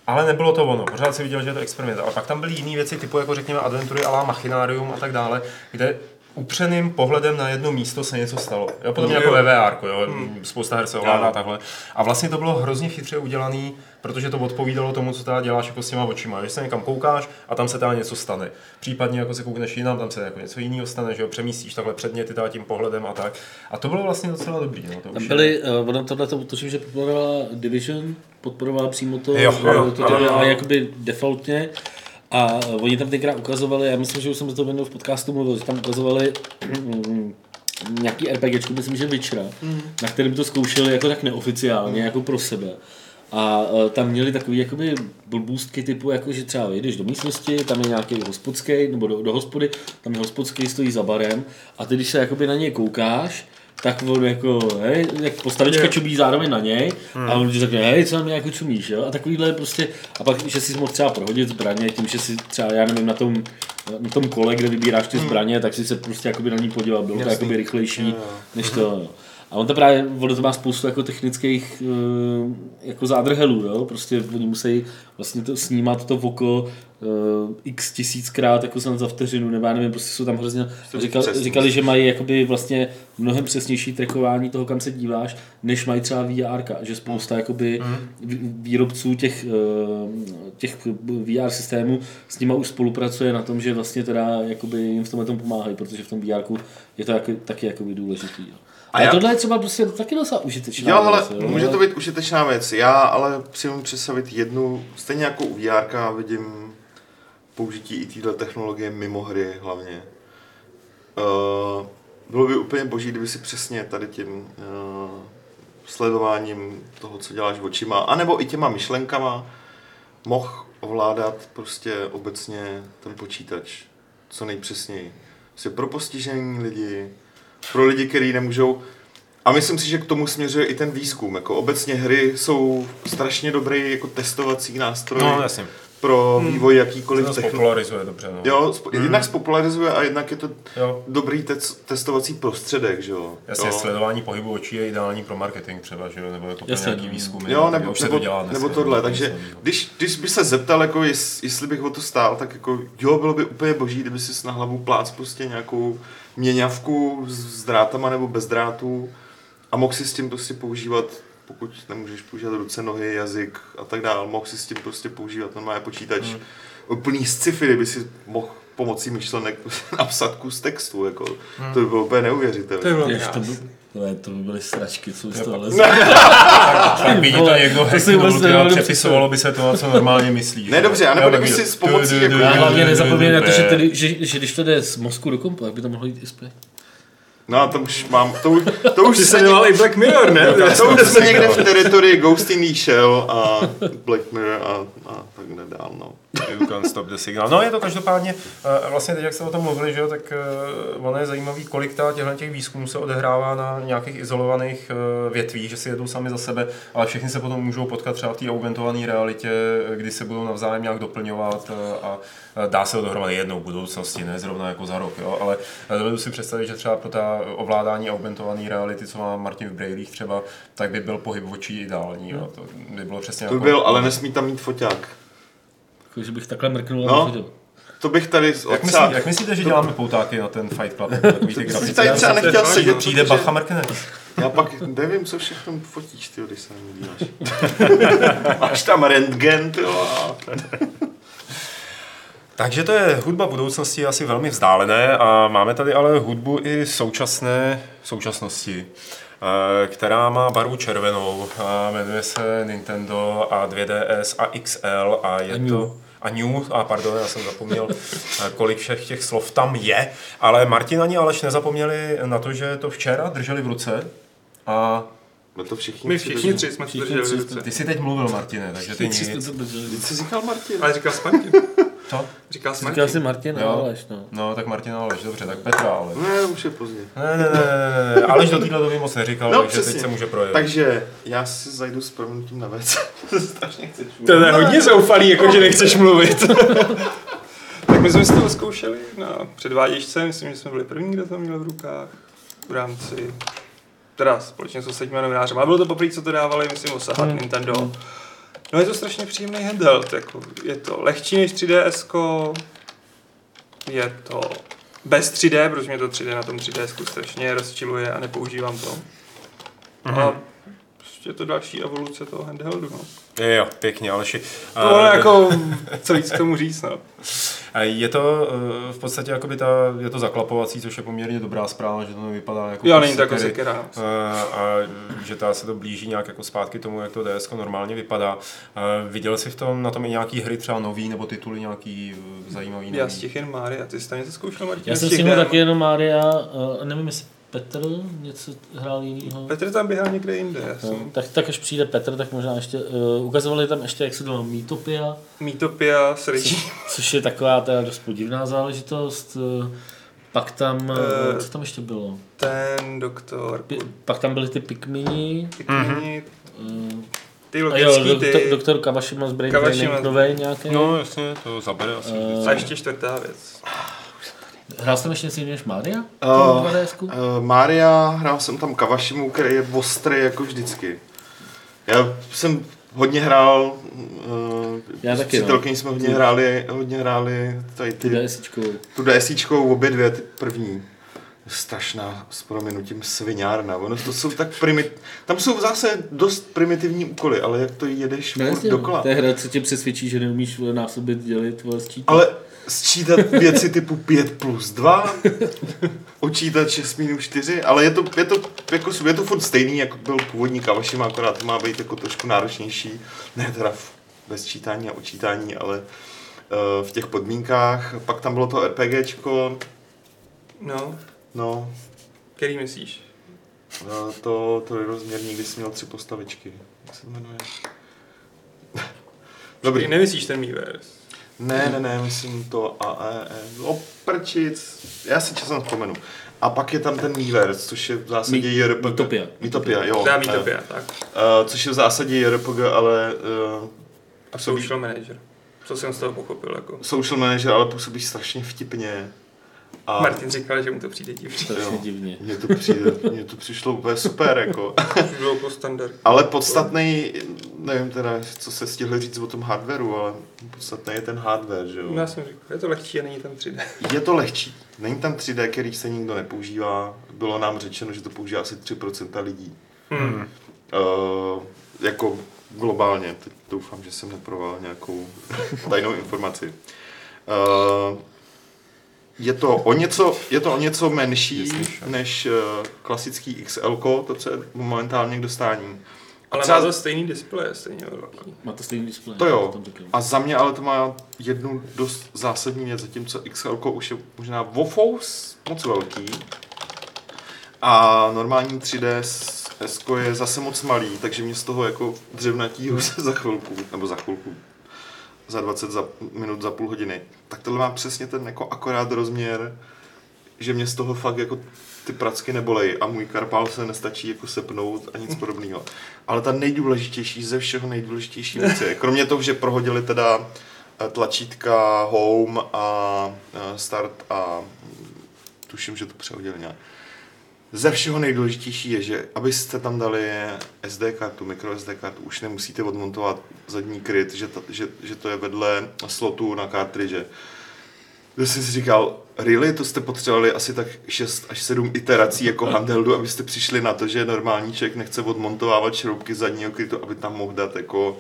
Ale nebylo to ono, pořád si viděl, že je to experiment. Ale pak tam byly jiné věci, typu jako řekněme adventury a Machinarium a tak dále, kde upřeným pohledem na jedno místo se něco stalo. Jo, podobně jako ve VR, jo, spousta her se ovládá Jo. takhle. A vlastně to bylo hrozně chytře udělané, protože to odpovídalo tomu, co teda děláš jako s těma očima. Že se někam koukáš a tam se teda něco stane. Případně jako se koukneš jinam, tam se jako něco jiného stane, že jo, přemístíš takhle předměty teda tím pohledem a tak. A to bylo vlastně docela dobrý. No, to Tam byly, uh, ono tohle to tuším, že podporovala Division, podporovala přímo to, Jo, jo, uh, to, ano, to ano. jakoby defaultně. A oni tam tenkrát ukazovali, já myslím, že už jsem to jednou v podcastu mluvil, že tam ukazovali mm, nějaký RPGčku, myslím, že Witchera, na kterém to zkoušeli jako tak neoficiálně, jako pro sebe. A uh, tam měli takový jakoby blbůstky typu, jako že třeba jdeš do místnosti, tam je nějaký hospodský, nebo do, do hospody, tam je hospodský, stojí za barem a ty když se jakoby na něj koukáš, tak on jako, hej, jak postavička čubí zároveň na něj a on řekne, hej, co na mě jako čumíš, jo? A takovýhle prostě, a pak, že si mohl třeba prohodit zbraně tím, že si třeba, já nevím, na tom, na tom kole, kde vybíráš ty zbraně, tak si se prostě jakoby na ní podíval, bylo to Jasný. jakoby rychlejší, jo. než to, jo. A on to právě, ono to má spoustu jako technických uh, jako zádrhelů, jo? prostě oni musí vlastně to snímat to oko uh, x tisíckrát jako za vteřinu, nebo já nevím, prostě jsou tam hrozně, říkal, říkali, že mají jakoby vlastně mnohem přesnější trackování toho, kam se díváš, než mají třeba VR, že spousta jakoby mm. výrobců těch, uh, těch VR systémů s nimi už spolupracuje na tom, že vlastně teda jakoby jim v tomhle tom pomáhají, protože v tom VR je to jako, taky jakoby důležitý. Jo. A já... tohle je třeba prostě taky docela užitečná jo, ale věc. Jo, může to být užitečná věc. Já ale si můžu představit jednu, stejně jako u VR vidím použití i této technologie mimo hry hlavně. Uh, bylo by úplně boží, kdyby si přesně tady tím uh, sledováním toho, co děláš očima, anebo i těma myšlenkama mohl ovládat prostě obecně ten počítač co nejpřesněji. Prostě pro postižení lidi, pro lidi, kteří nemůžou. A myslím si, že k tomu směřuje i ten výzkum. Jako obecně hry jsou strašně dobrý jako testovací nástroj no, jasně. pro hmm. vývoj jakýkoliv technologie. popularizuje dobře. No. Jo, spo- hmm. jednak spopularizuje a jednak je to jo. dobrý te- testovací prostředek, že jo. Jasně, jo. sledování pohybu očí je ideální pro marketing třeba, že jo, nebo jako pro nějaký výzkum. Jo, nebo, nebo, to dělá nebo tohle, takže když, když by se zeptal, jako jest, jestli bych o to stál, tak jako jo, bylo by úplně boží, kdyby si na hlavu plác prostě nějakou měňavku s drátama nebo bez drátů a mohl si s tím prostě používat, pokud nemůžeš používat ruce, nohy, jazyk a tak dále, mohl si s tím prostě používat normálně počítač hmm. úplný sci-fi, kdyby si mohl pomocí myšlenek napsat kus textu, jako, hmm. to by bylo úplně neuvěřitelné. To by bylo to, je, to by byly sračky, co z toho Tak vidí to někdo hacknul, přepisovalo by se to, co normálně myslí. Ne, dobře, anebo kdyby si s pomocí... Jako, hlavně nezapomínej na to, že, tedy, že, že když to jde z mozku do kompu, tak by to mohlo jít i zpět. No a to už mám, to už, to už se dělal i Black Mirror, ne? to už jsme někde v teritorii Ghost in the Shell a Black Mirror a, a tak dál, no. You can stop the signal. No je to každopádně, eh, vlastně teď, jak jste o tom mluvili, že jo, tak eh, ono je zajímavý, kolik těchto těch výzkumů se odehrává na nějakých izolovaných eh, větvích, že si jedou sami za sebe, ale všichni se potom můžou potkat třeba v té augmentované realitě, kdy se budou navzájem nějak doplňovat a dá se to dohromady jednou v budoucnosti, ne zrovna jako za rok, jo, ale dovedu si představit, že třeba pro ta ovládání augmentované reality, co má Martin v Brailích třeba, tak by byl pohyb očí ideální, jo, to by bylo přesně To jako... byl, ale nesmí tam mít foťák. Jako, že bych takhle mrknul no. a viděl. To bych tady... Jak, myslí, jak myslíte, že děláme poutáky na ten Fight Club? Takový ty grafiky. tady třeba nechtěl sedět. Přijde Bacha mrkne. Já pak nevím, co všechno fotíš, ty, když se na mě díváš. Máš tam rentgen, ty takže to je hudba budoucnosti asi velmi vzdálené a máme tady ale hudbu i současné současnosti, která má barvu červenou a jmenuje se Nintendo a 2DS a XL a je a to a New, a pardon, já jsem zapomněl, eh, kolik všech těch slov tam je, ale Martin ani Aleš nezapomněli na to, že to včera drželi v ruce a No to všichni, My všichni tři jsme všichni drželi v ruce. Ty jsi teď mluvil, Martine, takže ty nic. Ty jsi říkal Martin. Ale říkal jsi Martin. Co? Říkal jsi Martin. Říkal jsi Martin jo. Aleš, no. No, tak Martin Aleš, dobře, tak Petra Aleš. Ne, už je pozdě. Ne, ne, ne, ne, ne. Aleš do téhle doby moc neříkal, no, takže teď se může projevit. Takže já si zajdu s proměnutím na věc. Strašně chceš mluvit. To je hodně zoufalý, jako že nechceš mluvit. tak my jsme si to zkoušeli na předváděčce, myslím, že jsme byli první, kdo to měl v rukách v rámci teda společně s ostatními novinářem. A bylo to poprvé, co to dávali, myslím, osahat hmm. Nintendo. Hmm. No je to strašně příjemný handheld, jako je to lehčí než 3DS, je to bez 3D, protože mě to 3D na tom 3DS strašně rozčiluje a nepoužívám to. Mm-hmm. A je to další evoluce toho handheldu, no. Jo, pěkně, Aleši. No, uh, jako, co víc k tomu říct, no. Je to eh, v podstatě jakoby ta, je to zaklapovací, což je poměrně dobrá zpráva, že to nevypadá jako Jo, není to jako sekera. A, no. eh, a že ta se to blíží nějak jako zpátky tomu, jak to DS normálně vypadá. A viděl jsi v tom, na tom i nějaký hry třeba nový nebo tituly nějaký zajímavý? Já z těch jen Mária, ty jsi tam něco zkoušel, Martin? Já jsem si taky jenom Mária, nevím jestli Petr něco hrál jinýho? Petr tam běhal někde jinde. No, jsem... tak, tak až přijde Petr, tak možná ještě, uh, ukazovali tam ještě, jak se to Meetopia. Meetopia s Co, což je taková teda dost podivná záležitost. Uh, pak tam, uh, co tam ještě bylo? Ten doktor. P- pak tam byly ty Pikmini. Pikmini. Mm-hmm. Uh, ty logický, jo, doktor, ty... doktor Kawashima z Brain Kawashima. Training, nějaký. No jasně, to zabere asi. Uh, a ještě čtvrtá věc. Hrál jsem ještě něco než Mária? Uh, uh, Mária, hrál jsem tam Kawashimu, který je ostrý jako vždycky. Já jsem hodně hrál, uh, Já taky, s no. jsme hodně hráli, hodně hráli tady ty, Tu DSičkou. tu obě dvě, ty první. Strašná, s proměnutím sviňárna. Ono to jsou tak primit... Tam jsou zase dost primitivní úkoly, ale jak to jedeš No, jasně, no. dokola. To je hra, co tě přesvědčí, že neumíš násobit dělit sčítat. Ale sčítat věci typu 5 plus 2, očítat 6 minus 4, ale je to, je to, jako, je to furt stejný, jako byl původní Kawashima, akorát to má být jako trošku náročnější. Ne teda v- bez čítání a očítání, ale uh, v těch podmínkách. Pak tam bylo to RPGčko, No, no, který myslíš? uh, to trojrozměrný, kdy jsi měl tři postavičky. Jak se to jmenuje? Dobrý. Dobrý. Nemyslíš ten Miiverse? Ne, ne, ne, myslím to a e, e, oprčic, já si časem vzpomenu. A pak je tam ten Miiverse, což je v zásadě Mi- JRPG. Mytopia. Mytopia, jo. Dá Eh, Miitopia, tak. eh, což je v zásadě JRPG, ale uh, A social manager. Co jsem z toho pochopil, jako. social manager, ale působí strašně vtipně. A Martin říkal, že mu to přijde jo. divně. mně to, přijde, mně to přišlo úplně super, jako. Bylo jako standard. Ale podstatný, nevím teda, co se stihli říct o tom hardwareu, ale podstatný je ten hardware, že jo. No, já jsem říkal, je to lehčí a není tam 3D. Je to lehčí. Není tam 3D, který se nikdo nepoužívá. Bylo nám řečeno, že to používá asi 3% lidí. Hmm. Uh, jako globálně. Teď doufám, že jsem neproval nějakou tajnou informaci. Uh, je to o něco, je to o něco menší než uh, klasický XL, to, co je momentálně k dostání. Ale Třeba- má to stejný displeje, stejně velký. Má to stejný displej. To jo. A za mě ale to má jednu dost zásadní věc, zatímco XL už je možná wofous moc velký. A normální 3D s S je zase moc malý, takže mě z toho jako dřevnatího se za chvilku, nebo za chvilku, za 20 za, minut, za půl hodiny. Tak tohle má přesně ten jako akorát rozměr, že mě z toho fakt jako ty pracky nebolej a můj karpál se nestačí jako sepnout a nic podobného. Ale ta nejdůležitější ze všeho nejdůležitější věc je, kromě toho, že prohodili teda eh, tlačítka home a eh, start a mm, tuším, že to přehodili nějak. Ze všeho nejdůležitější je, že abyste tam dali SD kartu, micro SD kartu, už nemusíte odmontovat zadní kryt, že, ta, že, že to je vedle slotu na kartridže. To jsem si říkal, really, to jste potřebovali asi tak 6 až 7 iterací jako handheldu, abyste přišli na to, že normální člověk nechce odmontovávat šroubky zadního krytu, aby tam mohl dát jako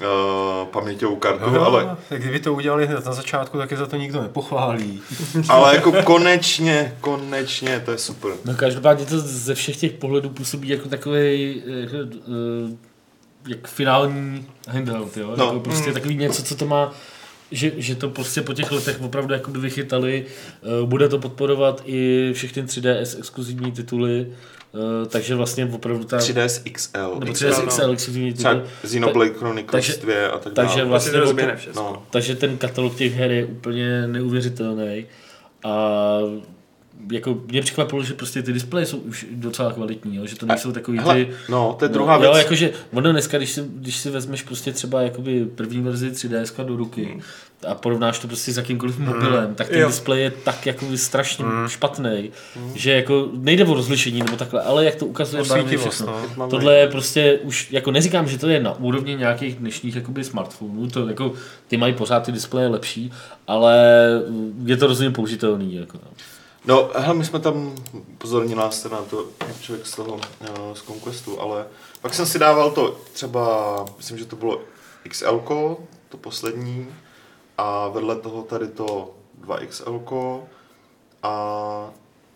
uh, paměťovou kartu, No, ale. Tak kdyby to udělali hned na začátku, tak je za to nikdo nepochválí. ale jako konečně, konečně, to je super. No každopádně to ze všech těch pohledů působí jako takový jako, uh, jak finální handheld, jo? No. Jako prostě takový něco, co to má že, že to prostě po těch letech opravdu jakoby vychytali. Bude to podporovat i všechny 3DS exkluzivní tituly, uh, takže vlastně opravdu ta... 3DS XL, nebo XL, 3DS no. XL třeba tituly. Xenoblade Chronicles takže- 2 a tak takže dále. vlastně Vlastně to. No. Takže ten katalog těch her je úplně neuvěřitelný. A jako mě překvapilo, že prostě ty displeje jsou už docela kvalitní, jo? že to nejsou takový ty... no, to je druhá no, věc. Jo, jakože ono dneska, když si, když si vezmeš prostě třeba jakoby první verzi 3DS do ruky Hmm. a porovnáš to prostě s jakýmkoliv mobilem, tak ten Jo. displej je tak jakoby strašně Hmm. špatný, že jako nejde o rozlišení nebo takhle, ale jak to ukazuje barvy všechno. no. Tohle je prostě už, jako neříkám, že to je na úrovni nějakých dnešních jakoby smartphonů, to jako, ty mají pořád ty displeje lepší, ale je to rozhodně použitelný. Jako, no. No, hele, my jsme tam, pozornili nás teda na to člověk z toho, uh, z Conquestu, ale pak jsem si dával to třeba, myslím, že to bylo XL, to poslední, a vedle toho tady to 2XL, a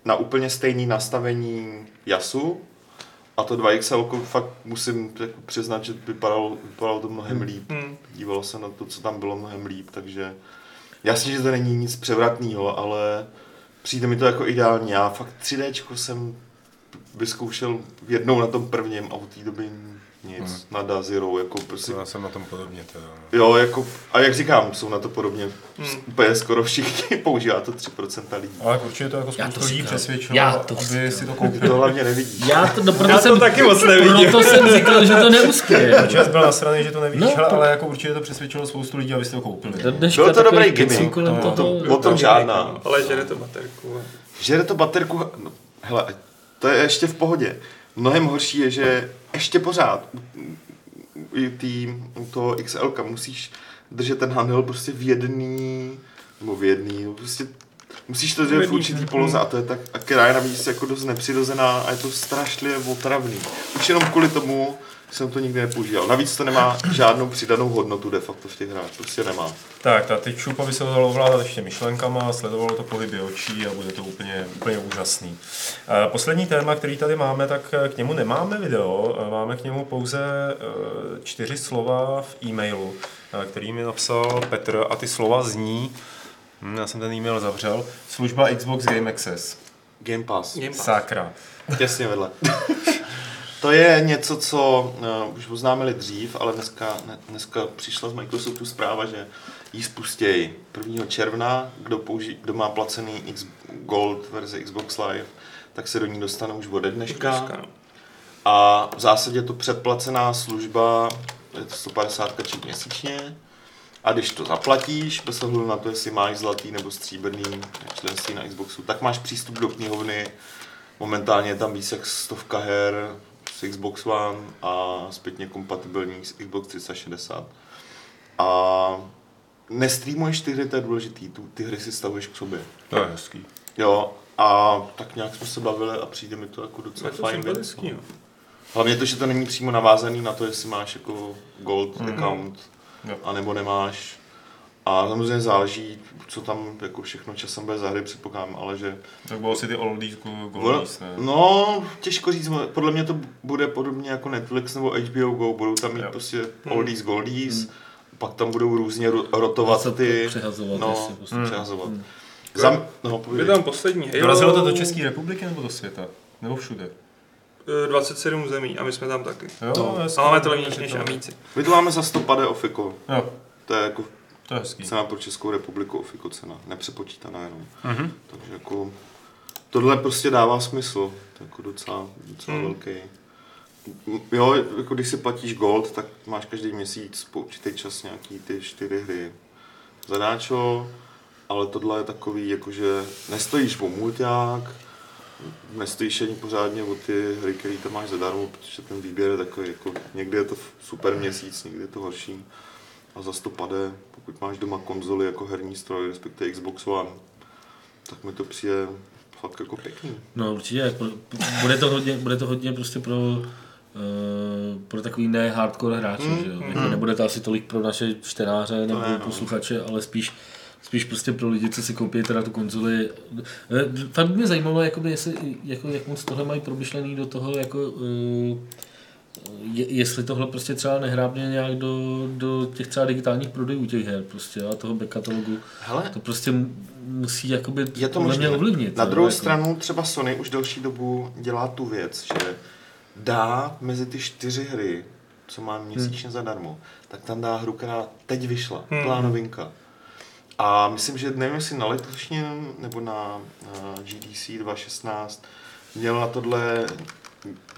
na úplně stejný nastavení JASu, a to 2XL fakt musím jako přiznat, že vypadalo, vypadalo to mnohem líp. Hmm. Dívalo se na to, co tam bylo mnohem líp, takže jasně, že to není nic převratného, ale přijde mi to jako ideální. Já fakt 3D jsem vyzkoušel jednou na tom prvním a od té doby nic, hmm. nada, zero, jako prostě... Já jsem na tom podobně teda. Jo, jako, a jak říkám, jsou na to podobně. Hmm. Úplně skoro všichni používá to 3% lidí. Ale určitě to jako spoustu lidí přesvědčilo, Já to aby si to koupili. Ty to hlavně nevidíš. Já to, no, proto Já to jsem, taky moc nevidím. Proto jsem říkal, že to neuspěje. Čas byl nasraný, že to nevíš, No, no, to- ale jako určitě to přesvědčilo spoustu lidí, aby si to koupili. Do dneška Byl to dobrý gimmick, to- toho. O tom žádná. Ale žere to baterku. Žere to baterku, no, hele, to je ještě v pohodě. Mnohem horší je, že ještě pořád tý, toho XL musíš držet ten handheld prostě v jedný, nebo v jedný, no prostě musíš to držet v určitý poloze a to je tak, a která je navíc jako dost nepřirozená a je to strašně otravný. Už jenom kvůli tomu jsem to nikdy nepoužíval. Navíc to nemá žádnou přidanou hodnotu de facto v těch hrách, prostě nemá. Tak, ta teď šupa by se to dalo ovládat ještě myšlenkama, sledovalo to pohyby očí a bude to úplně, úplně úžasný. Poslední téma, který tady máme, tak k němu nemáme video, máme k němu pouze eh, čtyři slova v e-mailu, eh, který mi napsal Petr a ty slova zní, hm, já jsem ten e-mail zavřel, služba Xbox Game Access. Game Pass. Game Pass. Sakra. Těsně vedle. to je něco, co uh, už oznámili dřív, ale dneska, ne, dneska přišla z Microsoftu zpráva, že ji spustějí 1. června. Kdo, použi, kdo má placený X Gold verzi Xbox Live, tak se do ní dostane už ode dneška. No. A v zásadě je to předplacená služba, je to 150 čip měsíčně. A když to zaplatíš, bez ohledu na to, jestli máš zlatý nebo stříbrný členství na Xboxu, tak máš přístup do knihovny. Momentálně je tam víc jak stovka her z Xbox One a zpětně kompatibilních s Xbox 360. A nestreamuješ ty hry, to je důležitý, tu, ty hry si stavuješ k sobě. To je hezký. Jo, a tak nějak jsme se bavili a přijde mi to jako docela Je to fajn věc. sympatický, no. Hlavně to, že to není přímo navázaný na to, jestli máš jako gold mm. account, Jo. anebo nemáš. A samozřejmě záleží, co tam jako všechno časem bude za hry, předpokládám, ale že... Tak bylo si ty oldies, goldies, ne? No, těžko říct, podle mě to bude podobně jako Netflix nebo HBO Go, budou tam mít Jo. prostě oldies, goldies, pak tam budou různě ro- rotovat Se ty... přehazovat, No, jestli prostě. přehazovat. Zam, no, Je tam poslední Halo. Dorazilo to do České republiky nebo do světa? Nebo všude? eh, 27 zemí a my jsme tam taky. Jo, No. hezky, A máme to levnější než Amíci. My to máme za 100 Ofiko. Jo, To je jako to je hezký. cena pro Českou republiku Ofiko cena, nepřepočítaná jenom. Mhm. Takže jako tohle prostě dává smysl, to je jako docela, docela Hmm. velký. Jo, jako když si platíš gold, tak máš každý měsíc po určitý čas nějaký ty čtyři hry zadáčo, ale tohle je takový, jakože nestojíš o mulťák, nestojíš ani pořádně o ty hry, které tam máš zadarmo, protože ten výběr je takový, jako někdy je to super měsíc, někdy je to horší. A za to pade, pokud máš doma konzoli jako herní stroj, respektive Xbox One, tak mi to přijde fakt jako pěkný. No určitě, bude to hodně, bude to hodně prostě pro, uh, pro takový ne hardcore hráče, Mm, že jo? mm. Nebude to asi tolik pro naše čtenáře nebo ne, no. posluchače, ale spíš Spíš prostě pro lidi, co si koupí teda tu konzoli. Eh, Fakt by mě zajímalo, jakoby, jestli, jako, jak moc tohle mají promyšlený do toho, jako, uh, jestli tohle prostě třeba nehrábně nějak do, do těch třeba digitálních prodejů těch her prostě a toho back katalogu. Hele, To prostě musí jakoby je to možné. ovlivnit. Na druhou jako. stranu třeba Sony už delší dobu dělá tu věc, že dá mezi ty čtyři hry, co má měsíčně zadarmo, tak tam dá hru, která teď vyšla, Hmm. plná novinka. A myslím, že nevím, jestli na letošním nebo na, na GDC 2016 měl na tohle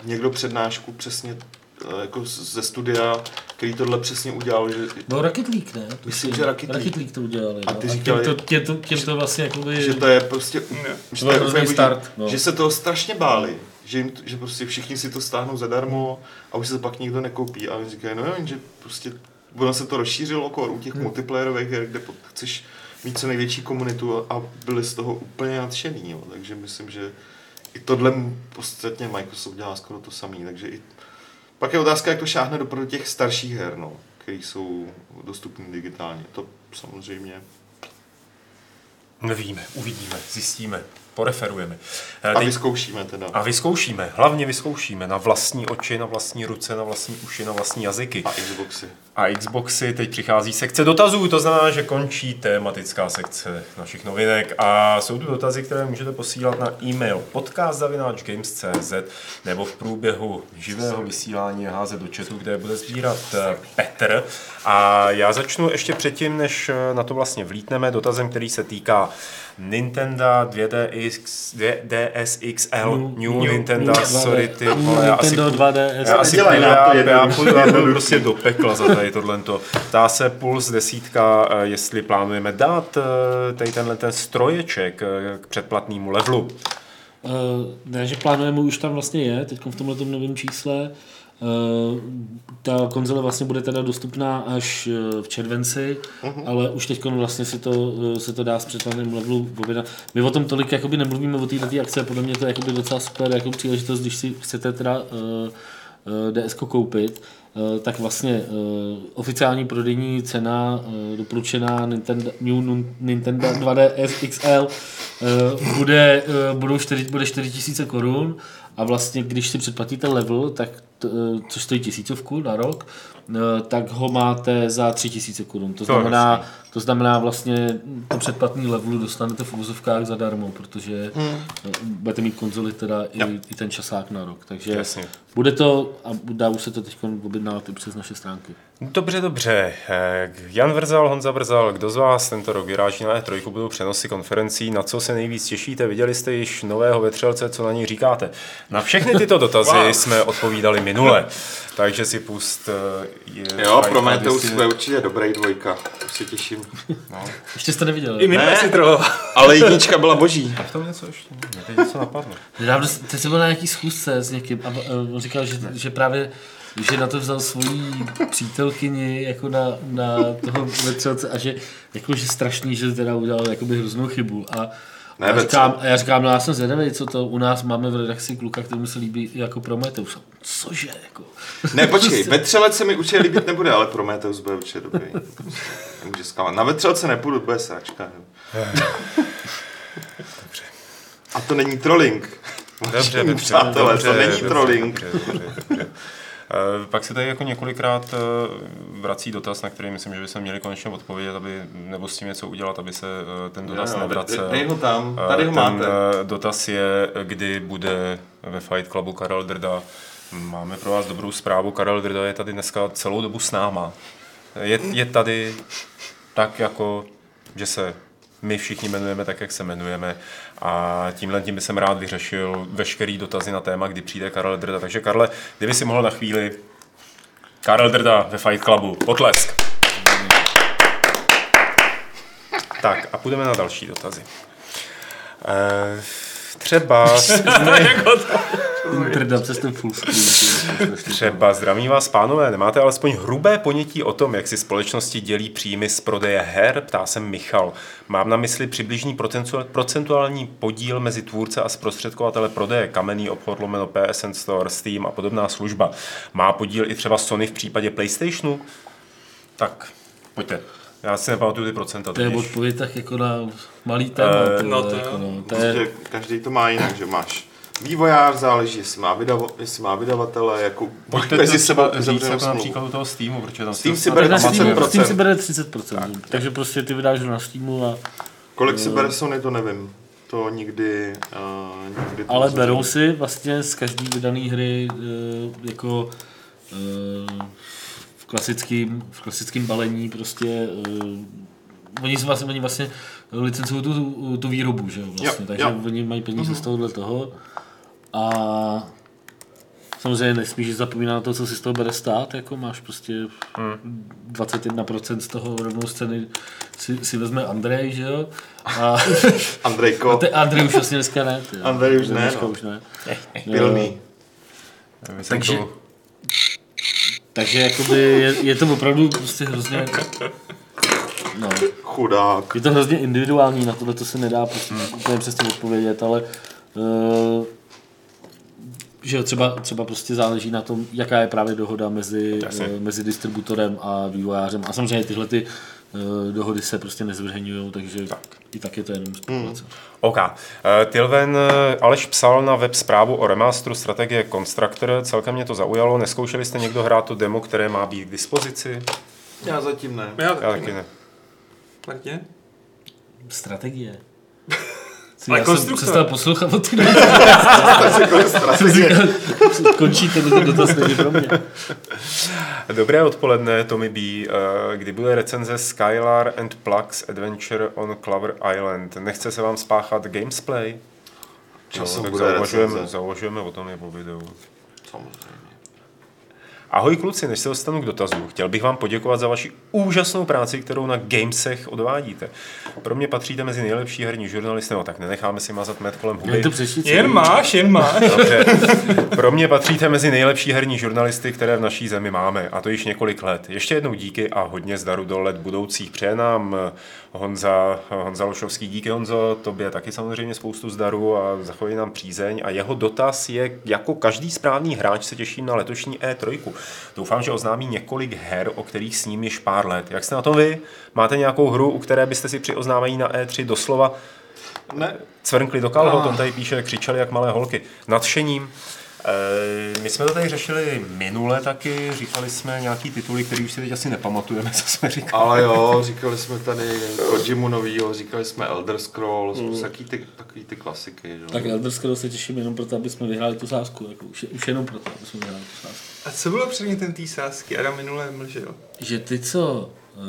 někdo přednášku přesně eh, jako ze studia, který tohle přesně udělal, že No Rocket League, ne? Myslím, že Rocket League. Rocket League to udělali. A no. ty a říkali- tím, to, tím, to, tím to vlastně jakoby... že to je prostě, Ne. že, To to je úplně start, no. že se toho strašně báli, že, jim, že prostě všichni si to stáhnou zadarmo a už se to pak nikdo nekoupí a oni říkají, no jo, že prostě ono se to rozšířilo okolo u těch Hmm. multiplayerových her, kde chceš mít co největší komunitu a, a byli z toho úplně nadšený, jo. takže myslím, že i tohle podstatně Microsoft dělá skoro to samý, takže i pak je otázka, jak to šáhne do těch starších her, no, které jsou dostupné digitálně. To samozřejmě Nevíme, uvidíme, zjistíme. poreferujeme. A vyzkoušíme teda. A vyzkoušíme, hlavně vyzkoušíme na vlastní oči, na vlastní ruce, na vlastní uši, na vlastní jazyky. A Xboxy. A Xboxy, teď přichází sekce dotazů, to znamená, že končí tematická sekce našich novinek a jsou tu dotazy, které můžete posílat na e-mail podcast.games.cz nebo v průběhu živého vysílání házet do chatu, kde bude sbírat eh, Petr. A já začnu ještě předtím, než eh, na to vlastně vlítneme, dotazem, který se týká Nintendo 2DX, 2DS XL, New, New, Nintendo, sorry ty vole, já asi, 2DS. Já asi já, já, já půjdu prostě do pekla za tady tohle. Ptá se Puls desítka, eh, jestli plánujeme dát eh, tady tenhle ten stroječek eh, k předplatnému levelu. Uh, ne, že plánujeme, už tam vlastně je, teď v tomhle novém čísle. Uh, ta konzole vlastně bude teda dostupná až v červenci, uh-huh. ale už teď vlastně se to, se to dá s předplatným levelu objednat. My o tom tolik jakoby nemluvíme o této akce, podle mě to je jakoby docela super jako příležitost, když si chcete teda uh, uh, koupit, tak vlastně uh, oficiální prodejní cena uh, doporučená Nintendo, New Nintendo 2DS XL bude, budou 4, bude 4000 korun a vlastně když si předplatíte level, tak to, což stojí tisícovku na rok, Eh, tak ho máte za 3000 korun. To znamená, to znamená vlastně to předplatný levelu dostanete v úzovkách zadarmo, protože hmm. Eh, budete mít konzoli teda i, i, ten časák na rok. Takže Jasně. bude to a dá už se to teď objednávat i přes naše stránky. Dobře, dobře. Eh, Jan Vrzal, Honza Vrzal, kdo z vás tento rok vyráží na E3, budou přenosy konferencí, na co se nejvíc těšíte? Viděli jste již nového vetřelce, co na něj říkáte? Na všechny tyto dotazy wow. jsme odpovídali minule, takže si pust je jo, Prometheus bude určitě dobrý dvojka. Už se těším. No. Ještě jste neviděl. I my ne, si Ale jednička byla boží. A v tom něco ještě? Mě teď něco napadlo. Nedávno, ty jsi byl na nějaký schůzce s někým a on říkal, že, že právě že na to vzal svoji přítelkyni jako na, na toho vetřelce a že jako, že strašný, že teda udělal jakoby hroznou chybu a ne, já, říkám, já říkám, no já jsem zvědavý, co to u nás máme v redakci kluka, který se líbí jako Prometheus. Cože, jako. Ne, počkej, vetřelec se mi určitě líbit nebude, ale Prometheus bude určitě dobrý. Nemůže zkámat. Na vetřelce nepůjdu, bude sračka. Dobře. A to není trolling. Dobře, dobře, přátelé, dobře, to není dobře, trolling. Dobře, dobře, dobře. Eh, pak se tady jako několikrát eh, vrací dotaz, na který myslím, že by se měli konečně odpovědět, aby, nebo s tím něco udělat, aby se eh, ten dotaz jo, nevracel. Dej ho tam, tady ho ten máte. dotaz je, kdy bude ve Fight Clubu Karel Drda. Máme pro vás dobrou zprávu, Karel Drda je tady dneska celou dobu s náma. Je, je tady tak jako, že se my všichni jmenujeme tak, jak se jmenujeme a tímhle tím by jsem rád vyřešil veškerý dotazy na téma, kdy přijde Karel Drda. Takže Karle, kdyby si mohl na chvíli Karel Drda ve Fight Clubu. Potlesk. Tak a půjdeme na další dotazy. Uh, třeba... Drda přes ten full screen. Třeba zdravím vás, pánové, nemáte alespoň hrubé ponětí o tom, jak si společnosti dělí příjmy z prodeje her? Ptá se Michal. Mám na mysli přibližný procentuální podíl mezi tvůrce a zprostředkovatele prodeje, kamenný obchod, lomeno PSN Store, Steam a podobná služba. Má podíl i třeba Sony v případě PlayStationu? Tak, pojďte. Já si nepamatuju ty procenta. To je odpověď tak jako na malý téma. Uh, no to, jako, no, to je... Každý to má jinak, že máš vývojář, záleží, jestli má, vydavo, jestli má vydavatele, jako Pojďte mezi sebou říct jako například u toho Steamu, protože tam Steam si bere 30%. Steam si bere 30%, tak. takže prostě ty vydáš na Steamu a... Kolik si bere Sony, to nevím. To nikdy, uh, nikdy to Ale berou si vlastně z každý vydané hry uh, jako uh, v klasickém, v klasickém balení prostě uh, oni, vlastně, oni vlastně licencují tu, tu výrobu, že jo, vlastně, jo, takže jo. oni mají peníze mm-hmm. z tohohle toho a samozřejmě nesmíš zapomínat na to, co si z toho bere stát, jako máš prostě hmm. 21% z toho rovnou scény si, si vezme Andrej, že jo? A, Andrejko. te, Andrej už vlastně dneska ne. Ty, Andrej už ne, dneska no. už ne. Pilný. Takže, takže jakoby je, je to opravdu prostě hrozně No. Chudák. Je to hrozně individuální, na tohle to se nedá prostě hmm. úplně přesně odpovědět, ale uh, že třeba, třeba prostě záleží na tom, jaká je právě dohoda mezi, uh, mezi distributorem a vývojářem. A samozřejmě tyhle ty eh, dohody se prostě nezveřejňují, takže tak. i tak je to jenom spekulace. Hmm. OK. Uh, Tilven Aleš psal na web zprávu o remasteru strategie Constructor, celkem mě to zaujalo. Neskoušeli jste někdo hrát to demo, které má být k dispozici? Já zatím ne. Já taky, Já taky ne. Martě? Strategie. Ale já jsem přestal poslouchat od ty. Končí ten dotaz není pro mě. Dobré odpoledne, Tommy B. Eh, Kdy bude recenze Skylar and Plugs Adventure on Clover Island? Nechce se vám spáchat gamesplay? Časem tak bude zauvažujeme, recenze. zauvažujeme o tom i po videu. Samozřejmě. Ahoj kluci, než se dostanu k dotazu, chtěl bych vám poděkovat za vaši úžasnou práci, kterou na Gamesech odvádíte. Pro mě patříte mezi nejlepší herní žurnalisty, no tak nenecháme si mazat med kolem huby. To Jen máš, jen máš. Dobře. Pro mě patříte mezi nejlepší herní žurnalisty, které v naší zemi máme, a to již několik let. Ještě jednou díky a hodně zdaru do let budoucích. Přeje nám Honza, Honza Lošovský. Díky Honzo, tobě taky samozřejmě spoustu zdaru a zachovej nám přízeň. A jeho dotaz je, jako každý správný hráč se těším na letošní E3. Doufám, že oznámí několik her, o kterých s ním již pár let. Jak jste na tom vy? Máte nějakou hru, u které byste si při oznámení na E3 doslova Ne, cvrnkli do kalhot, on tady píše, křičeli jak malé holky. Nadšením. E, my jsme to tady řešili minule taky, říkali jsme nějaký tituly, který už si teď asi nepamatujeme, co jsme říkali. ale jo, říkali jsme tady Kojimu novýho, říkali jsme Elder Scrolls, mm. takový, ty, takový ty klasiky. Že? Tak Elder Scrolls se těším jenom proto, aby jsme vyhráli tu sázku. Jako už, už jenom proto, aby jsme vyhráli tu sázku. A co bylo předmětem té sázky? Adam minule mlžil. Že ty, co, uh,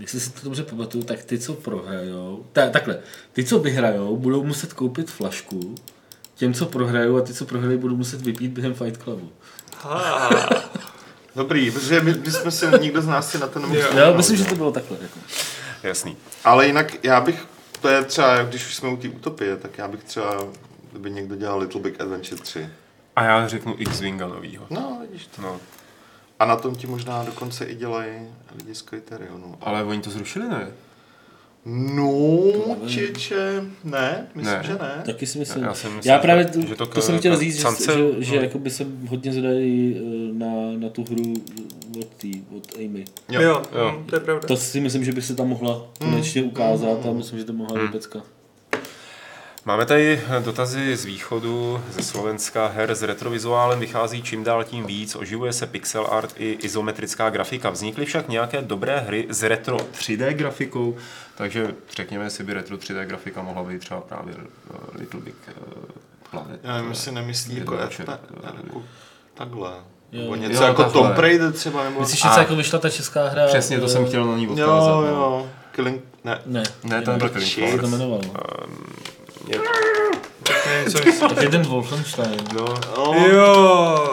jestli si to dobře pamatuju, tak ty, co prohrajou, ta, takhle, ty, co vyhrajou, budou muset koupit flašku, těm, co prohrajou a ty, co prohrají, budou muset vypít během Fight Clubu. Ha, Dobrý, protože my, my jsme si, nikdo z nás si na to nemohl Jo. vzpomenout, Já myslím, že že? to bylo takhle. Jako. Jasný. Ale jinak já bych, to je třeba, když už jsme u té utopie, tak já bych třeba, kdyby někdo dělal Little Big Adventure 3. A já řeknu X-Winga novýho. No, vidíš to. No, A na tom ti možná dokonce i dělají lidi z Criterionu. ale oni to zrušili, ne? No, čiče, ne, myslím, Ne. že ne. Taky si myslím. Já Já, jsem myslel, já právě že- to, že to to, jsem chtěl říct, že, Sance- že, no. že jakoby se hodně zadají eh, na, na tu hru od, tý, od Amy. jo, jo, jo. to je pravda. To si myslím, že by se tam mohla konečně ukázat a myslím, že to mohla Hmm. být pecka. Máme tady dotazy z východu, ze Slovenska. Her s retrovizuálem vychází čím dál tím víc, oživuje se pixel art i izometrická grafika. Vznikly však nějaké dobré hry s retro 3D grafikou, takže řekněme si, by retro 3D grafika mohla být třeba právě uh, Little Big uh, Planet. Já nevím, jestli nemyslí jako, eh, jako takhle. Jo. Nebo něco Jo, jako takhle. Tomb Raider třeba, nebo... Myslíš, že co jako vyšla ta česká hra? Přesně, to eh, jsem chtěl na ní Jo, odkázat. no. jo. Killing... Ne. Ne, Ne, to nebyl Killing se to jmenovalo. Je- Tak je ten Wolfenstein. No. No, Jo,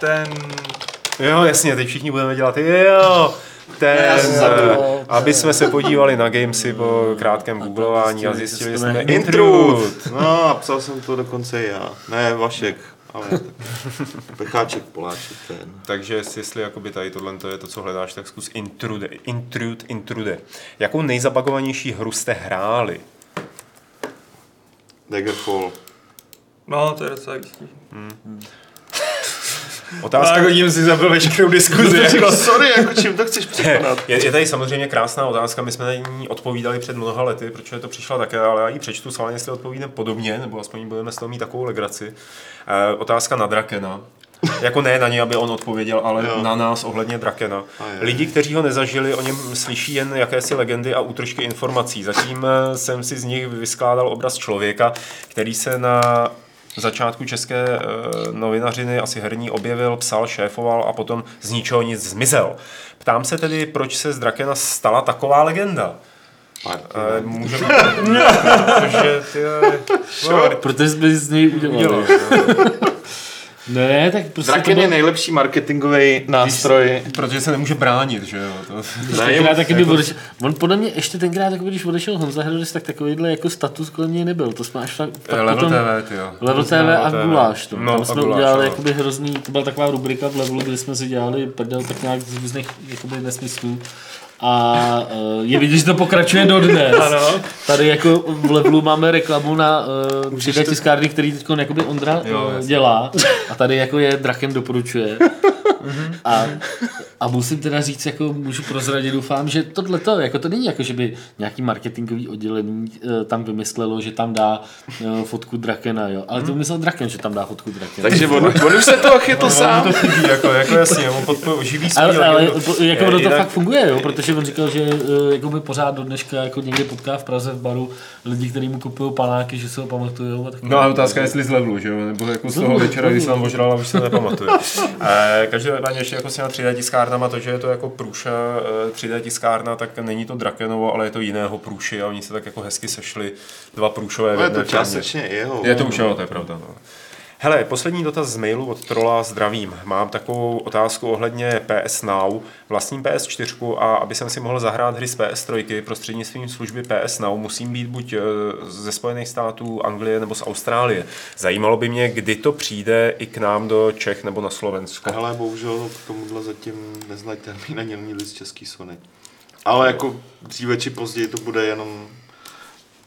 ten... Jo, jasně, teď všichni budeme dělat, jo, ten, Já jsem zapomněl. eh, aby jsme se podívali na gamesy po krátkém googlování a zjistili, že jsme Intrude. no a psal jsem to dokonce i já. Ne, Vašek, ale. Pecháček, Poláček, ten. Takže jestli jakoby tady tohle to je to, co hledáš, tak zkus Intrude. Intrude, Intrude. Jakou nejzabagovanější hru jste hráli? Daggerfall. No, to je docela jistý. Otázka, Tak hodím si zabil veškerou diskuzi. Jako, sorry, jako čím to chceš překonat? je, je tady samozřejmě krásná otázka, my jsme na ní odpovídali před mnoha lety, protože to přišla také, ale já ji přečtu s jestli odpovídám podobně, nebo aspoň budeme z toho mít takovou legraci. E, otázka na Drakena. Jako ne na něj, aby on odpověděl, ale Jo. na nás ohledně Drakena. Lidi, kteří ho nezažili, o něm slyší jen jakési legendy a útržky informací. Zatím eh, jsem si z nich vyskládal obraz člověka, který se na začátku české e, novinařiny, asi herní, objevil, psal, šéfoval a potom z ničeho nic zmizel. Ptám se tedy, proč se z Drakena stala taková legenda? E, může být, protože ty... No, Protože jsme z něj udělali. Ne, tak prostě Draken to je bylo... nejlepší marketingový nástroj. protože se nemůže bránit, že jo? To, Tenkrát taky by odešel, on podle mě ještě tenkrát, jako když odešel Honza Hrodes, tak takovýhle jako status kolem něj nebyl. To jsme až fakt, pak Level potom, TV, ty jo. Level TV a Guláš. To. No, Tam jsme Guláš, udělali ano. jakoby hrozný, to byla taková rubrika v Levelu, kde jsme si dělali prdel tak nějak z různých jakoby nesmyslů. A uh, je vidět, že to pokračuje dodnes. Ano. Tady jako v Levelu máme reklamu na uh, 3D tiskárny, který teď jakoby Ondra Jo, jasně. dělá. A tady jako je Drachen doporučuje. a, a musím teda říct, jako můžu prozradit, doufám, že tohle to, jako to není jako, že by nějaký marketingový oddělení uh, tam vymyslelo, že tam dá uh, fotku Drakena, jo. Ale to vymyslel Draken, že tam dá fotku Drakena. Takže on, on už se toho chytl sám. to chybí, jako, jako jasně, on podporuje živý svůj ale, ale jako Je, ono to jinak- fakt funguje, jo, protože on říkal, že uh, jako by pořád do dneška jako někde potká v Praze v baru lidi, kteří mu kupují panáky, že se ho pamatujou. A tak No a otázka je, jestli z levelu, že jo? Nebo jako z toho levelu, večera, když jsem ožral a už se nepamatuje. Eh, Každopádně ještě jako s těma 3D tiskárnama, to, že je to jako průša eh, 3D tiskárna, tak není to Drakenovo, ale je to jiného průši a oni se tak jako hezky sešli dva průšové v No, je jedné to částečně jeho. Je to už jo, to je pravda. No. Hele, poslední dotaz z mailu od Trola, zdravím. Mám takovou otázku ohledně PS Now. Vlastním PS4 a aby jsem si mohl zahrát hry z PS3 prostřednictvím služby PS Now, musím být buď eh, ze Spojených států, Anglie nebo z Austrálie. Zajímalo by mě, kdy to přijde i k nám do Čech nebo na Slovensko. Ale bohužel k tomuhle zatím neznají termín ani není list český Sony. Ale jako dříve či později to bude jenom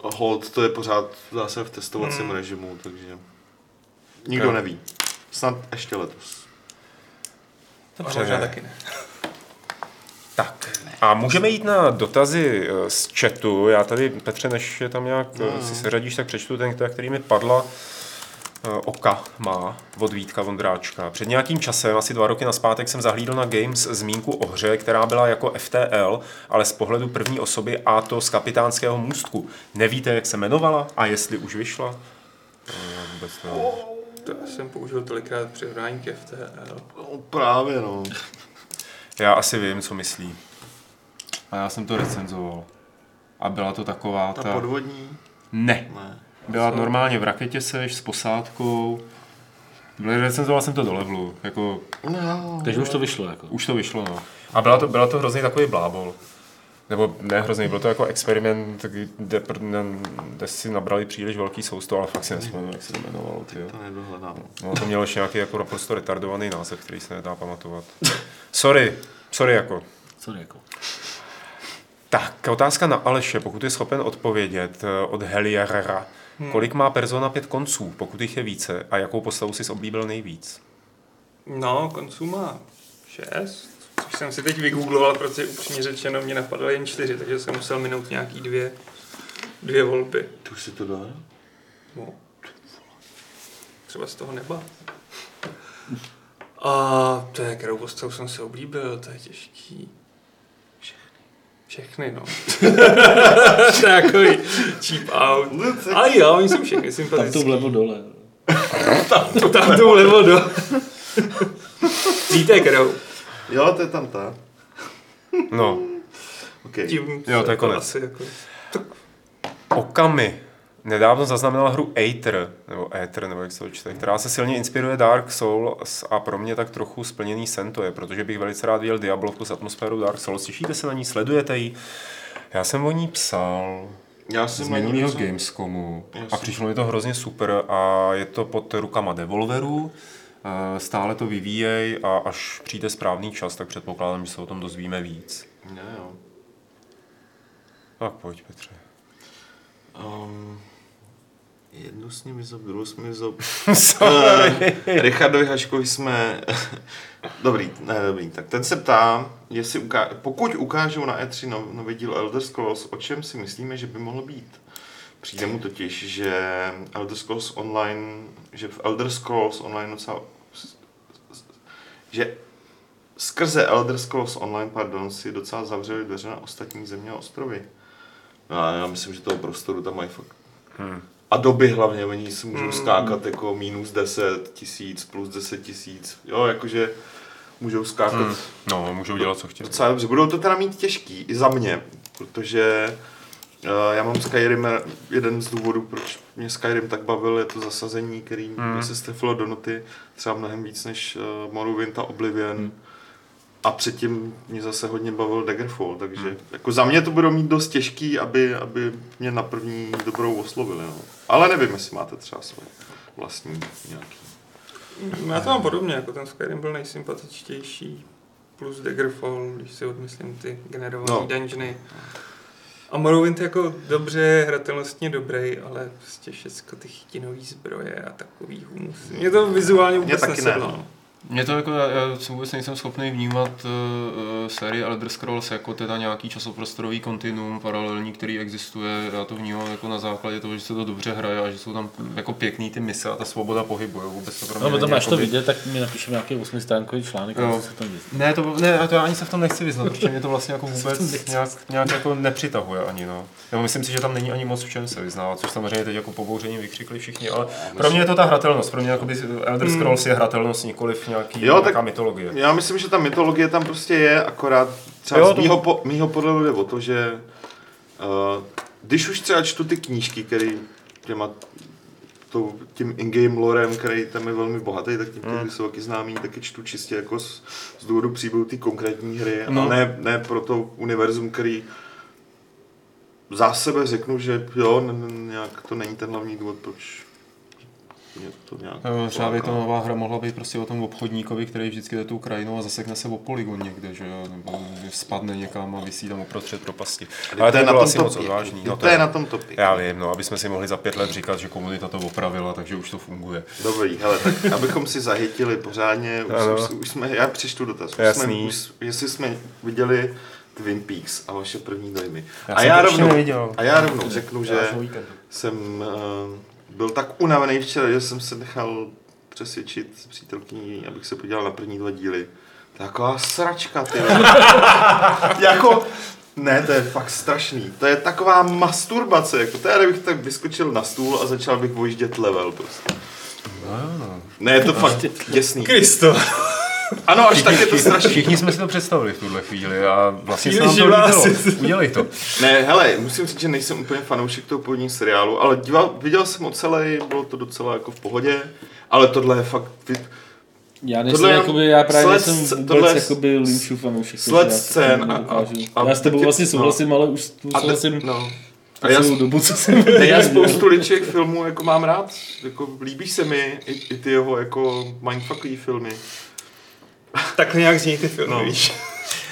hold, to je pořád zase v testovacím Hmm. režimu, takže nikdo neví. Snad ještě letos. A možná taky ne. Tak. A můžeme jít na dotazy eh, z chatu. Já tady, Petře, než je tam nějak no. si seřadíš, tak přečtu ten, který mi padla. Eh, Oka má od Vítka Vondráčka. Před nějakým časem, asi dva roky naspátek, jsem zahlídl na Games zmínku o hře, která byla jako FTL, ale z pohledu první osoby a to z kapitánského můstku. Nevíte, jak se jmenovala a jestli už vyšla? Eh, Já vůbec nevím. To já jsem použil tolikrát přirovnání k FTL. No, právě no. Já asi vím, co myslí. A já jsem to recenzoval. A byla to taková Ta ta... podvodní? Ne. Ne. Byla normálně v raketě seš s posádkou. Recenzoval jsem to do levelu, jako No, Takže už to vyšlo. Jako. už to vyšlo, no. A byla to, byla to hrozný takový blábol. Nebo ne hrozný, byl to jako experiment, kde, kde, kde si nabrali příliš velký sousto, ale fakt si nespomenu, jak se to jmenovalo. Tyjo. to nedohledám. No, to mělo ještě nějaký jako naprosto retardovaný název, který se nedá pamatovat. Sorry, sorry jako. Sorry, jako. Tak, otázka na Aleše, pokud je schopen odpovědět eh, od Heliarera. Hmm. Kolik má Persona 5 konců, pokud jich je více, a jakou postavu si oblíbil nejvíc? No, konců má šest, což jsem si teď vygoogloval, protože upřímně řečeno mě napadlo jen čtyři, takže jsem musel minout nějaký dvě, dvě volby. Ty už si to dá? No. Třeba z toho neba. A to je, kterou postavu jsem se oblíbil, to je těžký. Všechny, no. to je takový cheap out. Ale jo, oni jsou všechny Tam sympatický. to vlevo dole. to tam to vlevo do. Víte, kterou? Jo, to je tam ta. No, Okay. Tím Jo, to je konec. Asi jako... Okami nedávno zaznamenala hru Aether, nebo Aether, nebo jak se to čte, která se silně inspiruje Dark Souls a pro mě tak trochu splněný sen to je, protože bych velice rád viděl Diablovku s atmosférou Dark Souls. Těšíte se na ní, sledujete ji? Já jsem o ní psal Já z jsem ní minulého. Gamescomu a Jasně. přišlo mi to hrozně super a je to pod rukama Devolveru, stále to vyvíjej a až přijde správný čas, tak předpokládám, že se o tom dozvíme víc. Ne, jo. Tak pojď, Petře. Um, jednu s ním zob, druhou jsme zob. Sorry. Eh, Richardovi Haškovi jsme... dobrý, ne, dobrý. Tak ten se ptá, jestli uká... pokud ukážou na E3 no, nový díl Elder Scrolls, o čem si myslíme, že by mohlo být? Přijde mu totiž, že Elder Scrolls Online, že v Elder Scrolls Online docela, že skrze Elder Scrolls Online, pardon, si docela zavřeli dveře na ostatní země a ostrovy. No a já myslím, že toho prostoru tam mají fakt Hmm. a doby hlavně, oni si můžou skákat jako minus 10 tisíc, plus 10 tisíc, jo, jakože můžou skákat Hmm. No, můžou dělat, co chtějí. docela dobře. Budou to teda mít těžký, i za mě, protože já mám Skyrim, eh, jeden z důvodů, proč mě Skyrim tak bavil, je to zasazení, který mě se strefilo do noty třeba mnohem víc než uh, Morrowind a Oblivion. Hmm. A předtím mě zase hodně bavil Daggerfall, takže Hmm. jako za mě to budou mít dost těžký, aby, aby mě na první dobrou oslovili. No. Ale nevím, jestli máte třeba svoje vlastní nějaký. Já to mám podobně, jako ten Skyrim byl nejsympatičtější. Plus Daggerfall, když si odmyslím ty generované No. no. dungeony. A Morrowind jako dobře, hratelnostně dobrý, ale prostě všechno ty chytinový zbroje a takový humus. Mě to vizuálně Mě vůbec taky ne. nesedlo. no. Mě to jako, já, vůbec nejsem schopný vnímat uh, sérii Elder Scrolls jako teda nějaký časoprostorový kontinuum paralelní, který existuje. Já to vnímám jako na základě toho, že se to dobře hraje a že jsou tam jako pěkný ty mise a ta svoboda pohybu. Jo. Vůbec to pro mě No, potom až to vidět, tak mi napíšeme nějaký 8 stránkový článek, a se tam. Ne, to, ne, to já ani se v tom nechci vyznat, protože mě to vlastně jako vůbec nějak, nějak jako nepřitahuje ani, no. Já myslím si, že tam není ani moc v čem se vyznávat, což samozřejmě teď jako pobouření vykřikli všichni, ale pro mě je to ta hratelnost, pro mě Elder Scrolls je hratelnost, nikoliv nějaký, Jo, tak- nějaká mytologie. Já myslím, že ta mytologie tam prostě je, akorát třeba Jo, z to- mýho, po, mýho pohledu jde o to, že uh, když už třeba čtu ty knížky, které těma tou, tím in-game lorem, který tam je velmi bohatý, tak tím, Hmm. který jsou taky známý, taky čtu čistě jako z, z důvodu příběhu ty konkrétní hry, No. a ne, ne pro to univerzum, který za sebe řeknu, že jo, n- n- nějak to není ten hlavní důvod, proč to nějak Jo, Třeba by to nová hra mohla být prostě o tom obchodníkovi, který vždycky jde tou krajinou a zasekne se o poligon někde, že jo, nebo spadne někam a vysí tam uprostřed propasti. Ale to je na tom asi moc topě. odvážný. No, To je na tom topě. Já vím, no, aby jsme si mohli za pět let říkat, že komunita to opravila, takže už to funguje. Dobrý, hele, tak abychom si zahytili pořádně, už, už, už jsme, já přečtu dotaz. Už jsme, Jasný. už, jestli jsme viděli Twin Peaks a vaše první dojmy. Já a, jsem já rovnou, a já rovnou řeknu, že jsem uh, byl tak unavený včera, že jsem se nechal přesvědčit s přítelkyní, abych se podíval na první dva díly. To je taková sračka, ty. jako, ne, to je fakt strašný. To je taková masturbace, jako to já kdybych tak vyskočil na stůl a začal bych vojíždět level prostě. Ne, je to fakt děsný. Kristo. Ano, až tak je to strašný. Všichni jsme si to představili v tuhle chvíli a vlastně se nám to líbilo. Udělej to. Ne, hele, musím říct, že nejsem úplně fanoušek toho původního seriálu, ale díval, viděl jsem ho celý, bylo to docela jako v pohodě, ale tohle je fakt, Já nejsem, Tohle jakoby, já právě sled- nejsem vůbec tohle jakoby Lynchův fanoušek. sled scén a- nedokážu. a- Já s tebou a- vlastně no. souhlasím, ale už a, souhlasím no. a já, dobu, co jsem ne, já spoustu ličích filmů jako mám rád, jako líbí se mi i, i ty jeho jako mindfuckový filmy, Tak nějak zní ty filmy, No. víš.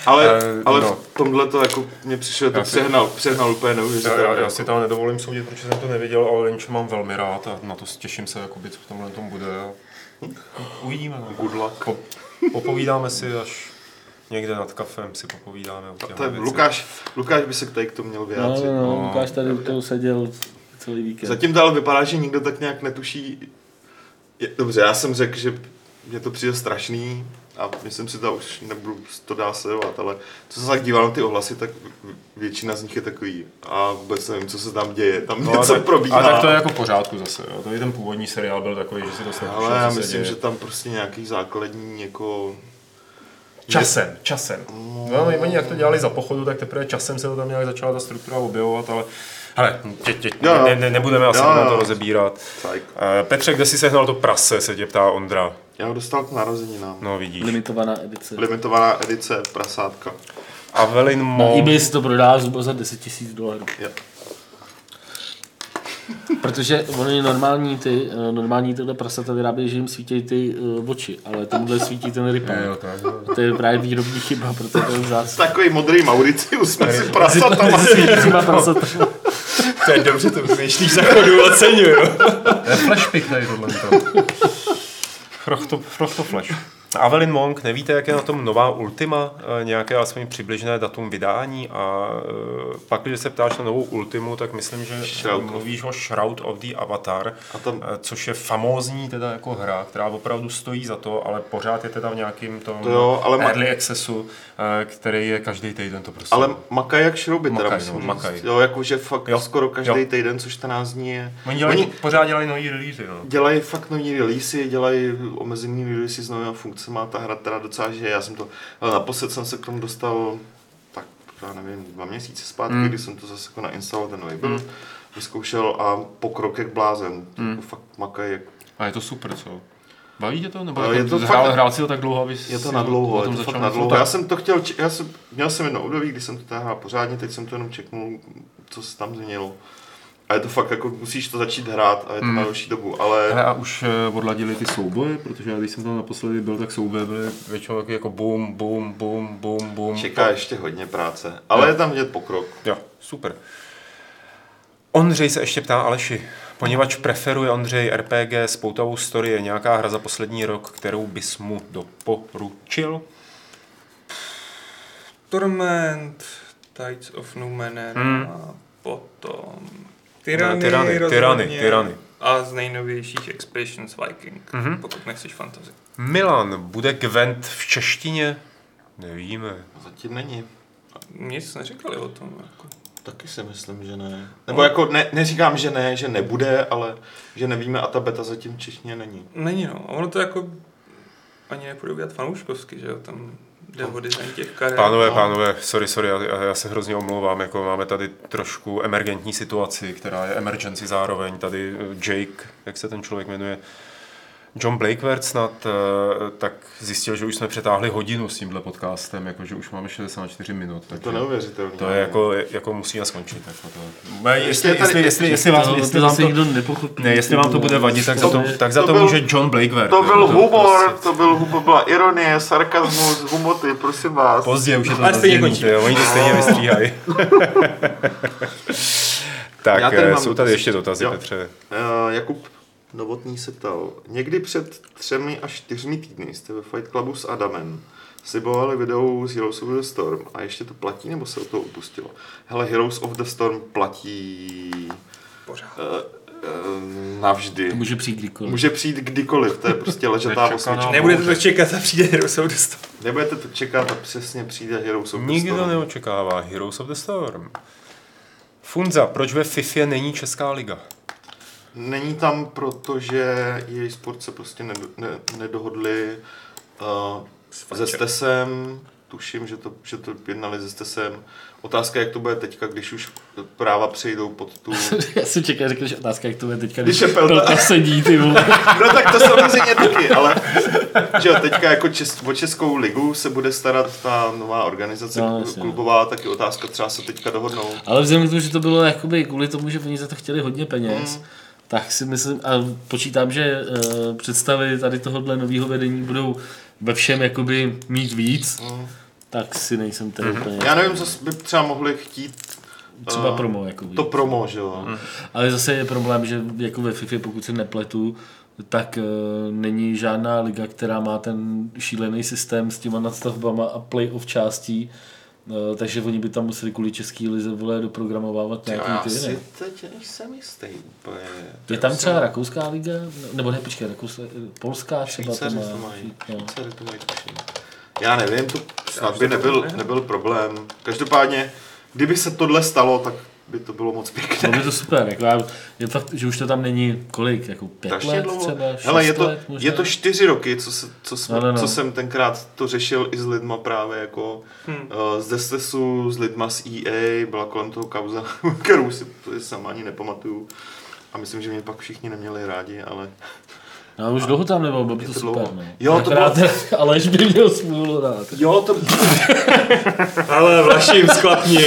ale, Eh, ale no. v tomhle to jako mě přišlo, to Já si- přehnal, přehnal úplně Já, neuvěřitelně. já, já jako. si tam nedovolím soudit, protože jsem to neviděl, ale Lynch mám velmi rád a na to těším se, jakoby, co v tomhle tom bude. Uvidíme. No. Good luck. Po, popovídáme si, až někde nad kafem si popovídáme o To těchto věcech. Lukáš, Lukáš by se tady k tomu měl No, vyjádřit. no, no, No. Lukáš tady u toho seděl celý víkend. Zatím to ale vypadá, že nikdo tak nějak netuší. Je, dobře, já jsem řekl, že mě to přijde strašný a myslím si to už nebudu to dá sledovat, ale co se tak díval na ty ohlasy, tak většina z nich je takový a vůbec nevím, co se tam děje, tam No, něco tak, probíhá. ale tak to je jako v pořádku zase. Jo. To i ten původní seriál byl takový, že si to snad ale já myslím, děje. že tam prostě nějaký základní jako... Časem, časem. No, oni, oni jak to dělali za pochodu, tak teprve časem se to tam nějak začala ta struktura objevovat, ale hele, tě, tě, Jo, jo. ne, ne, nebudeme asi Jo, na to rozebírat. Tak. Eh, Petře, kde jsi sehnal to prase, se tě ptá Ondra. Já ho dostal k narozeninám. No vidíš. Limitovaná edice. Limitovaná edice prasátka. Avelin Na Mo. eBay se to prodá zhruba za 10 000 dolarů. Jo. Protože oni normální ty, eh, normální tyhle prasata vyrábějí, že jim svítí ty uh, oči, ale tomuhle svítí ten rypán. Jo, tak, jo. To je právě výrobní chyba, proto to je vzácný. Takový modrý Mauricius mezi prasatama. To je dobře, to vymýšlíš za chodu, oceňuju. To je flashpick tady tohle. To. Frochto, Flash. Avelin Monk, nevíte, jak je na tom nová Ultima, eh, nějaké alespoň přibližné datum vydání a eh, pak, když se ptáš na novou Ultimu, tak myslím, že Shroud mluvíš o Shroud of the Avatar, A tam- eh, což je famózní teda jako hra, která opravdu stojí za to, ale pořád je teda v nějakým tom To jo, ale ma- early accessu, eh, který je každý týden to prostě. Ale makaj jak šrouby, teda Makaj, musím no, makaj. Jo, jakože fakt Jo, skoro každý jo. týden, což 14 dní je. Oni, dělají, Oni pořád dělají nový release, no. dělají fakt nový releasy, dělají omezený releasy s novými funkcemi, ta hra teda docela žije. Já jsem to, ale naposled jsem se k tomu dostal, tak já nevím, dva měsíce zpátky, Mm. kdy jsem to zase jako nainstaloval ten nový build, vyzkoušel a pokrok jak blázen. Mm. To fakt makaj jak A je to super, co? Baví tě to? Nebo Ale jako je to hrál, fakt- hrál si to tak dlouho, aby Je to na dlouho, je to fakt na dlouho. Já jsem to chtěl, já jsem, měl jsem jedno období, kdy jsem to hrál pořádně, teď jsem to jenom čeknul, co se tam změnilo. A je to fakt jako, musíš to začít hrát a je to Mm. na další dobu, ale Hele, a už eh, odladili ty souboje, protože já když jsem tam naposledy byl, tak souboje byly většinou taky jako boom, boom, boom, boom, boom. čeká ještě hodně práce. Ale Jo. je tam vidět pokrok. Jo, super. Ondřej se ještě ptá Aleši, poněvadž preferuje Ondřej RPG s poutavou story, je nějaká hra za poslední rok, kterou bys mu doporučil? Torment, Tides of Numenera, Hmm. a potom Tyranny, Tyrany, rozhodně. Tyrany, Tyrany. A z nejnovějších Expeditions Viking, Mhm. pokud nechceš fantasy. Milan, bude Gwent v češtině? Nevíme. Zatím není. Nic neříkali o tom. Jako. Taky si myslím, že ne. Nebo jako ne, neříkám, že ne, že nebude, ale že nevíme a ta beta zatím v češtině není. Není no. A ono to jako ani nepůjde udělat fanouškovsky, že jo, tam jde o design těch karet. Pánové, no. pánové, sorry, sorry, já, já se hrozně omlouvám, jako máme tady trošku emergentní situaci, která je emergency zároveň. Tady eh, Jake, jak se ten člověk jmenuje, John Blakeward snad, eh, tak zjistil, že už jsme přetáhli hodinu s tímhle podcastem, jakože už máme 64 minut. Je Takže to neuvěřitelné. to je jako, jako musíme skončit. Jako to. Jestli, tady- jestli, jestli, jestli, vás, To, jestli to vám to, ne, jestli vám to bude vadit, tak za to, tak za To to může John Blakeward. To jo, byl humor, prostě- to byl humor, byla ironie, sarkazmus, humoty, prosím vás. Pozdě, už je to Ale stejně zazděný, končíme. ty jo, oni to stejně vystříhají. tak, Já tady eh, jsou tady dotaz. ještě dotazy, Jo. Petře. Uh, Jakub Novotný se ptal, někdy před třemi až čtyřmi týdny jste ve Fight Clubu s Adamem slibovali video z Heroes of the Storm a ještě to platí, nebo se o toho upustilo? Hele, Heroes of the Storm platí Pořád. uh, uh, navždy. To může přijít kdykoliv. Může přijít kdykoliv, to je prostě ležatá osmička. Nebudete to čekat a přijde Heroes of the Storm. Nebudete to čekat a přesně přijde Heroes of the Nikdo Storm. neočekává Heroes of the Storm. Funza, proč ve FIFA není Česká liga? Není tam, protože EA Sport se prostě ne, ne, nedohodli uh, se Stesem, tuším, že to, že to jednali se Stesem. Otázka, jak to bude teďka, když už práva přejdou pod tu... Já jsem čekal, řekl, že otázka, jak to bude teďka, Když když, je Pelta. Pelta sedí, ty vole. No tak to samozřejmě taky, ale že jo, teďka jako čes, o Českou ligu se bude starat ta nová organizace No, no, jasně. klubová, taky otázka třeba se teďka dohodnou. Ale vzhledem k tomu, že to bylo jakoby kvůli tomu, že oni za to chtěli hodně peněz, Mm. Tak si myslím, a počítám, že uh, představy tady tohohle nového vedení budou ve všem jakoby mít víc, Mm. tak si nejsem tedy úplně Já nevím, co by třeba mohli chtít třeba eh, promo. Jako to promo, že jo. Ale zase je problém, že jako ve FIFA, pokud se nepletu, tak uh, není žádná liga, která má ten šílený systém s těma nadstavbama a playoff částí, uh, takže oni by tam museli kvůli český lize vole doprogramovávat nějaký Já ty si jiné. teď nejsem jistý úplně. Je tam třeba rakouská liga? Nebo ne, počkej, rakouská, polská třeba to má. to mají. No. To mají. Já nevím, to snad by nebyl, nebyl problém. Každopádně, kdyby se tohle stalo, tak by to bylo moc Bylo pěkné. by to super, jako já, je fakt, že už to tam není kolik, jako pět Strašně let dlouho. třeba, šest Hele, je to, let možná. je to čtyři roky, co, se, co, jsme, No, no, no. co jsem tenkrát to řešil i s lidma právě jako Hm. uh, z Destesu, s lidma z EA, byla kolem toho kauza, kterou si to sama ani nepamatuju. A myslím, že mě pak všichni neměli rádi, ale No, už dlouho tam nebylo, bylo by to, to super. dlouho. No. Jo, to Akorát, Aleš by měl smůlu rád. jo, to, Ale Vlaším sklapni.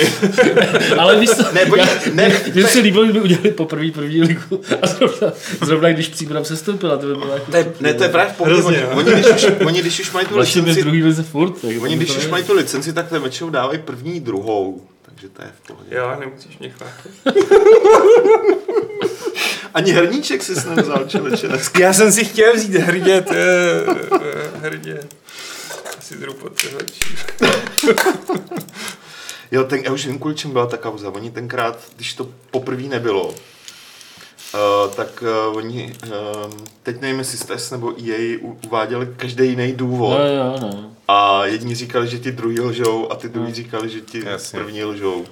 Ale víš co, Ne, oni- já, ne, mně se líbilo, kdyby udělali poprvé první ligu a zrovna, zrovna když příprav se stoupila, to by bylo jako... to je, ne, to je právě v pohodě. Hrozně, Oni, oni, když už, oni, když už mají tu Vlastně je v licenci, druhý lize furt. Tak oni když už mají tu licenci, tak to většinou dávají první, druhou. Takže to je v pohodě. Jo, nemusíš mě chvátit. Ani herníček si s nevzal, člověče, dneska. Já jsem si chtěl vzít hrdě, to je eh, hrdě. Asi druhou potřebač. Jo, ten, já už vím, kvůli čem byla ta kauza. Oni tenkrát, když to poprvé nebylo, Uh, tak uh, oni, uh, teď nevím, jestli STES nebo EA u- uváděli každý jiný důvod. No, jo, no. A jedni říkali, že ti druhý lžou a ty druhý No. říkali, že ti Jasně. první lžou.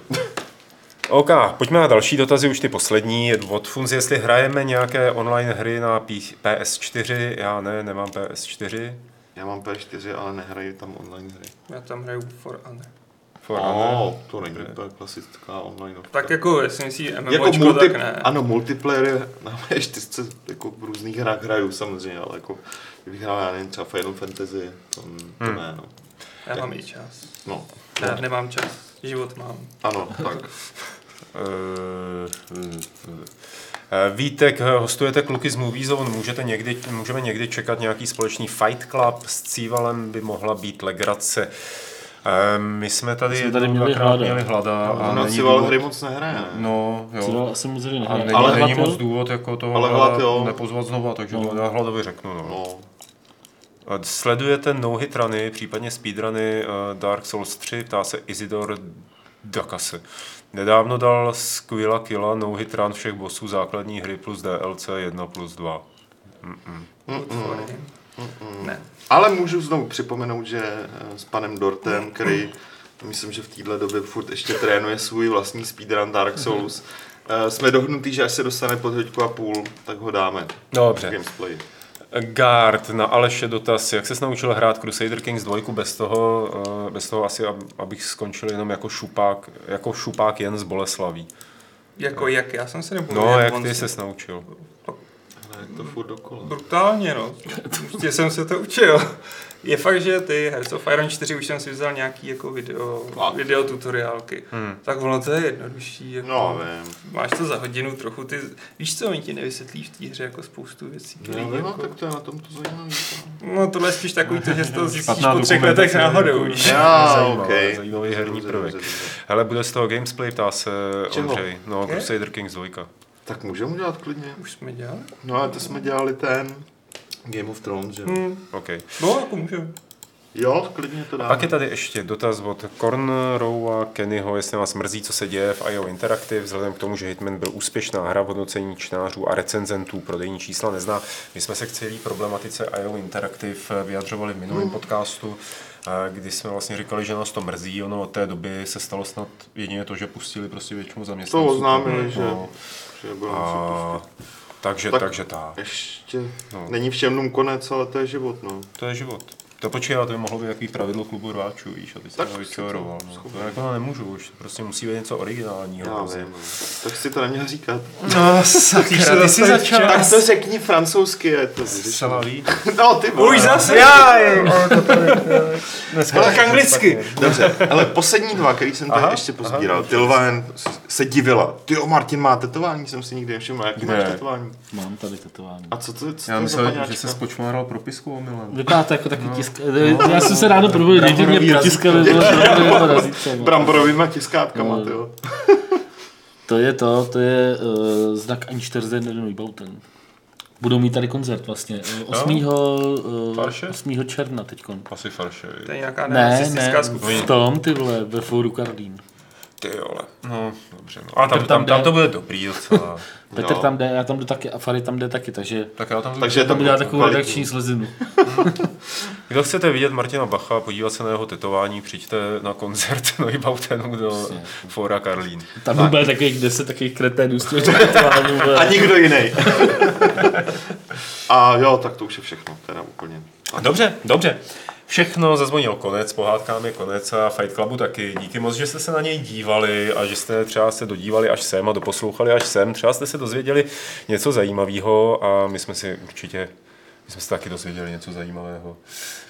OK, pojďme na další dotazy, už ty poslední. Od Funz, jestli hrajeme nějaké online hry na P- PS4, já ne, nemám PS4. Já mám P4, ale nehraji tam online hry. Já tam hraju For Honor. For Oh, to není úplně klasická online. Tak jako, jestli myslí MMOčko, jako multi, tak ne. ano, multiplayer je na P4 jako v různých hrách hraju samozřejmě, ale jako kdybych hrál, já nevím, třeba Final Fantasy, to, to Hmm. ne, no. Já mám i čas. no. Já nemám čas. Život mám. Ano, tak. Eh, Vítek, eh, hostujete kluky z Movie Zone, můžete někdy, můžeme někdy čekat nějaký společný Fight Club s Cívalem by mohla být legrace. Eh, my jsme tady, jsme tady měli hlada. měli hlada. A Cival důvod- hry moc nehraje, ne? No, jo. Cival asi moc hry A nehraje. není, Ale není Hlad, moc důvod jako toho Ale Hlad, jo. nepozvat znova, takže No. já hladovi řeknu. No. No. Sledujete no-hit runy, případně speedruny uh, Dark Souls 3, ptá se Isidor Dakase. Nedávno dal Squilla Killa no-hit run všech bossů základní hry plus DLC 1 plus 2. Ne. Ale můžu znovu připomenout, že eh, s panem Dortem, který myslím, že v téhle době furt ještě trénuje svůj vlastní speedrun Dark Souls, eh, jsme dohnutí, že až se dostane pod hoďku a půl, tak ho dáme. Dobře. Gamesplay. Guard na Aleše dotaz, jak se naučil hrát Crusader Kings 2 bez toho, uh, bez toho asi, ab- abych skončil jenom jako šupák, jako šupák jen z Boleslaví. Jako jak, já jsem se nebo No, jak ty se naučil? Ale jak to furt dokola. Brutálně, no. Prostě jsem se to učil. Je fakt, že ty Hearts of Iron 4 už jsem si vzal nějaký jako video, video tutoriálky. Hmm. Tak ono to je jednodušší. Jako, No, vím. Máš to za hodinu trochu, ty, víš co, oni ti nevysvětlí v té hře jako spoustu věcí. No, Který, no, jako, tak to je na tom to zajímavé. no tohle je spíš takový to, že to zjistíš po třech letech náhodou. jako- víš. Já, Zajímavý, okej. zajímavý herní prvek. Hele, bude z toho gamesplay, ptá se Čeho? Ondřej. No? Crusader Kings 2. Tak můžeme udělat klidně. Už jsme dělali? No a to jsme dělali ten Game of Thrones, že jo? Hmm. OK. No, jako můžeme. Jo, klidně to dáme. Pak je tady ještě dotaz od Cornrowa Kennyho, jestli vás mrzí, co se děje v IO Interactive, vzhledem k tomu, že Hitman byl úspěšná hra v hodnocení čtenářů a recenzentů, prodejní čísla nezná. My jsme se k celé problematice IO Interactive vyjadřovali v minulém podcastu, eh, kdy jsme vlastně říkali, že nás to mrzí. Ono od té doby se stalo snad jedině to, že pustili prostě většinu to zaměstnanců. oznámili, že, No, že budou muset a. takže, Tak- takže tak. Ještě No. není všem konec, ale to je život, no. To je život. To počkej, ale to by mohlo být jaký pravidlo klubu rváčů, víš, a ty jsi Tak to vyčoroval. No. To jako nemůžu už, prostě musí být něco originálního. Já hrozně. vím, no. Tak si to neměl říkat. No, sakra, ty jsi začal. Tak to řekni francouzsky, je to Salaví. No, ty vole. Už zase? Já, Dneska Tak anglicky. Dobře, ale poslední dva, který jsem tady ještě pozbíral. Ty Loven se divila. Ty jo, Martin má tetování, jsem si nikdy nevšiml. Jaký máš tetování? Mám tady tetování. A co to, Já je za myslel, že se spočmáral propisku omylem. Vypadá to jako takový tisk. Já jsem se ráno probudil, že mě Bramborový potiskali razítko. Bramborovýma tiskátkama, No. ty jo. To je to, to je uh, znak Einstürzen Neubauten. Budou mít tady koncert vlastně. eh, 8. Uh, Farše? 8. června teďkon. Asi farše. To je nějaká Ne, ne, skupina. v tom, ty vole, ve fóru Karlín. Ty jole. No, dobře. No. A tam, tam tam, to bude dobrý docela. Petr Jo. tam jde, já tam jdu taky a Fary tam jde taky, takže tak já tam Takže tam to udělá takovou kvalitní. redakční slezinu. Kdo chcete vidět Martina Bacha, podívat se na jeho tetování, přijďte na koncert Neubautenu do Přesně. Fóra Karlín. Tam bude takových 10 takových kreténů s tím vole. A nikdo jiný. A jo, tak to už je všechno, teda úplně. Dobře, dobře. Všechno zazvonil konec, pohádkám je konec a Fight Clubu taky. Díky moc, že jste se na něj dívali a že jste třeba se dodívali až sem a doposlouchali až sem. Třeba jste se dozvěděli něco zajímavého a my jsme si určitě, my jsme se taky dozvěděli něco zajímavého.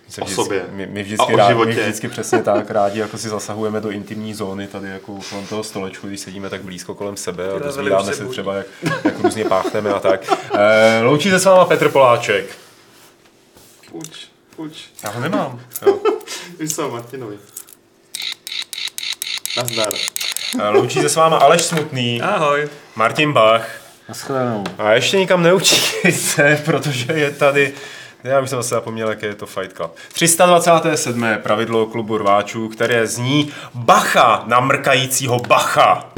My se O vždycky, sobě. My, my, A vždycky o rádi, my životě. vždycky přesně tak rádi, jako si zasahujeme do intimní zóny tady jako kolem toho stolečku, když sedíme tak blízko kolem sebe a dozvídáme se třeba, jak, jak různě páchneme a tak. E, loučí se s váma Petr Poláček. Fuč, fuč. Já ho nemám. Jo. Víš co, Martinovi. Nazdar. E, Loučí se s váma Aleš Smutný, Ahoj. Martin Bach Naschledanou. a ještě nikam neučíte, protože je tady já už jsem zase zapomněl, jaké je to Fight Club. 327. pravidlo klubu rváčů, které zní Bacha na mrkajícího Bacha.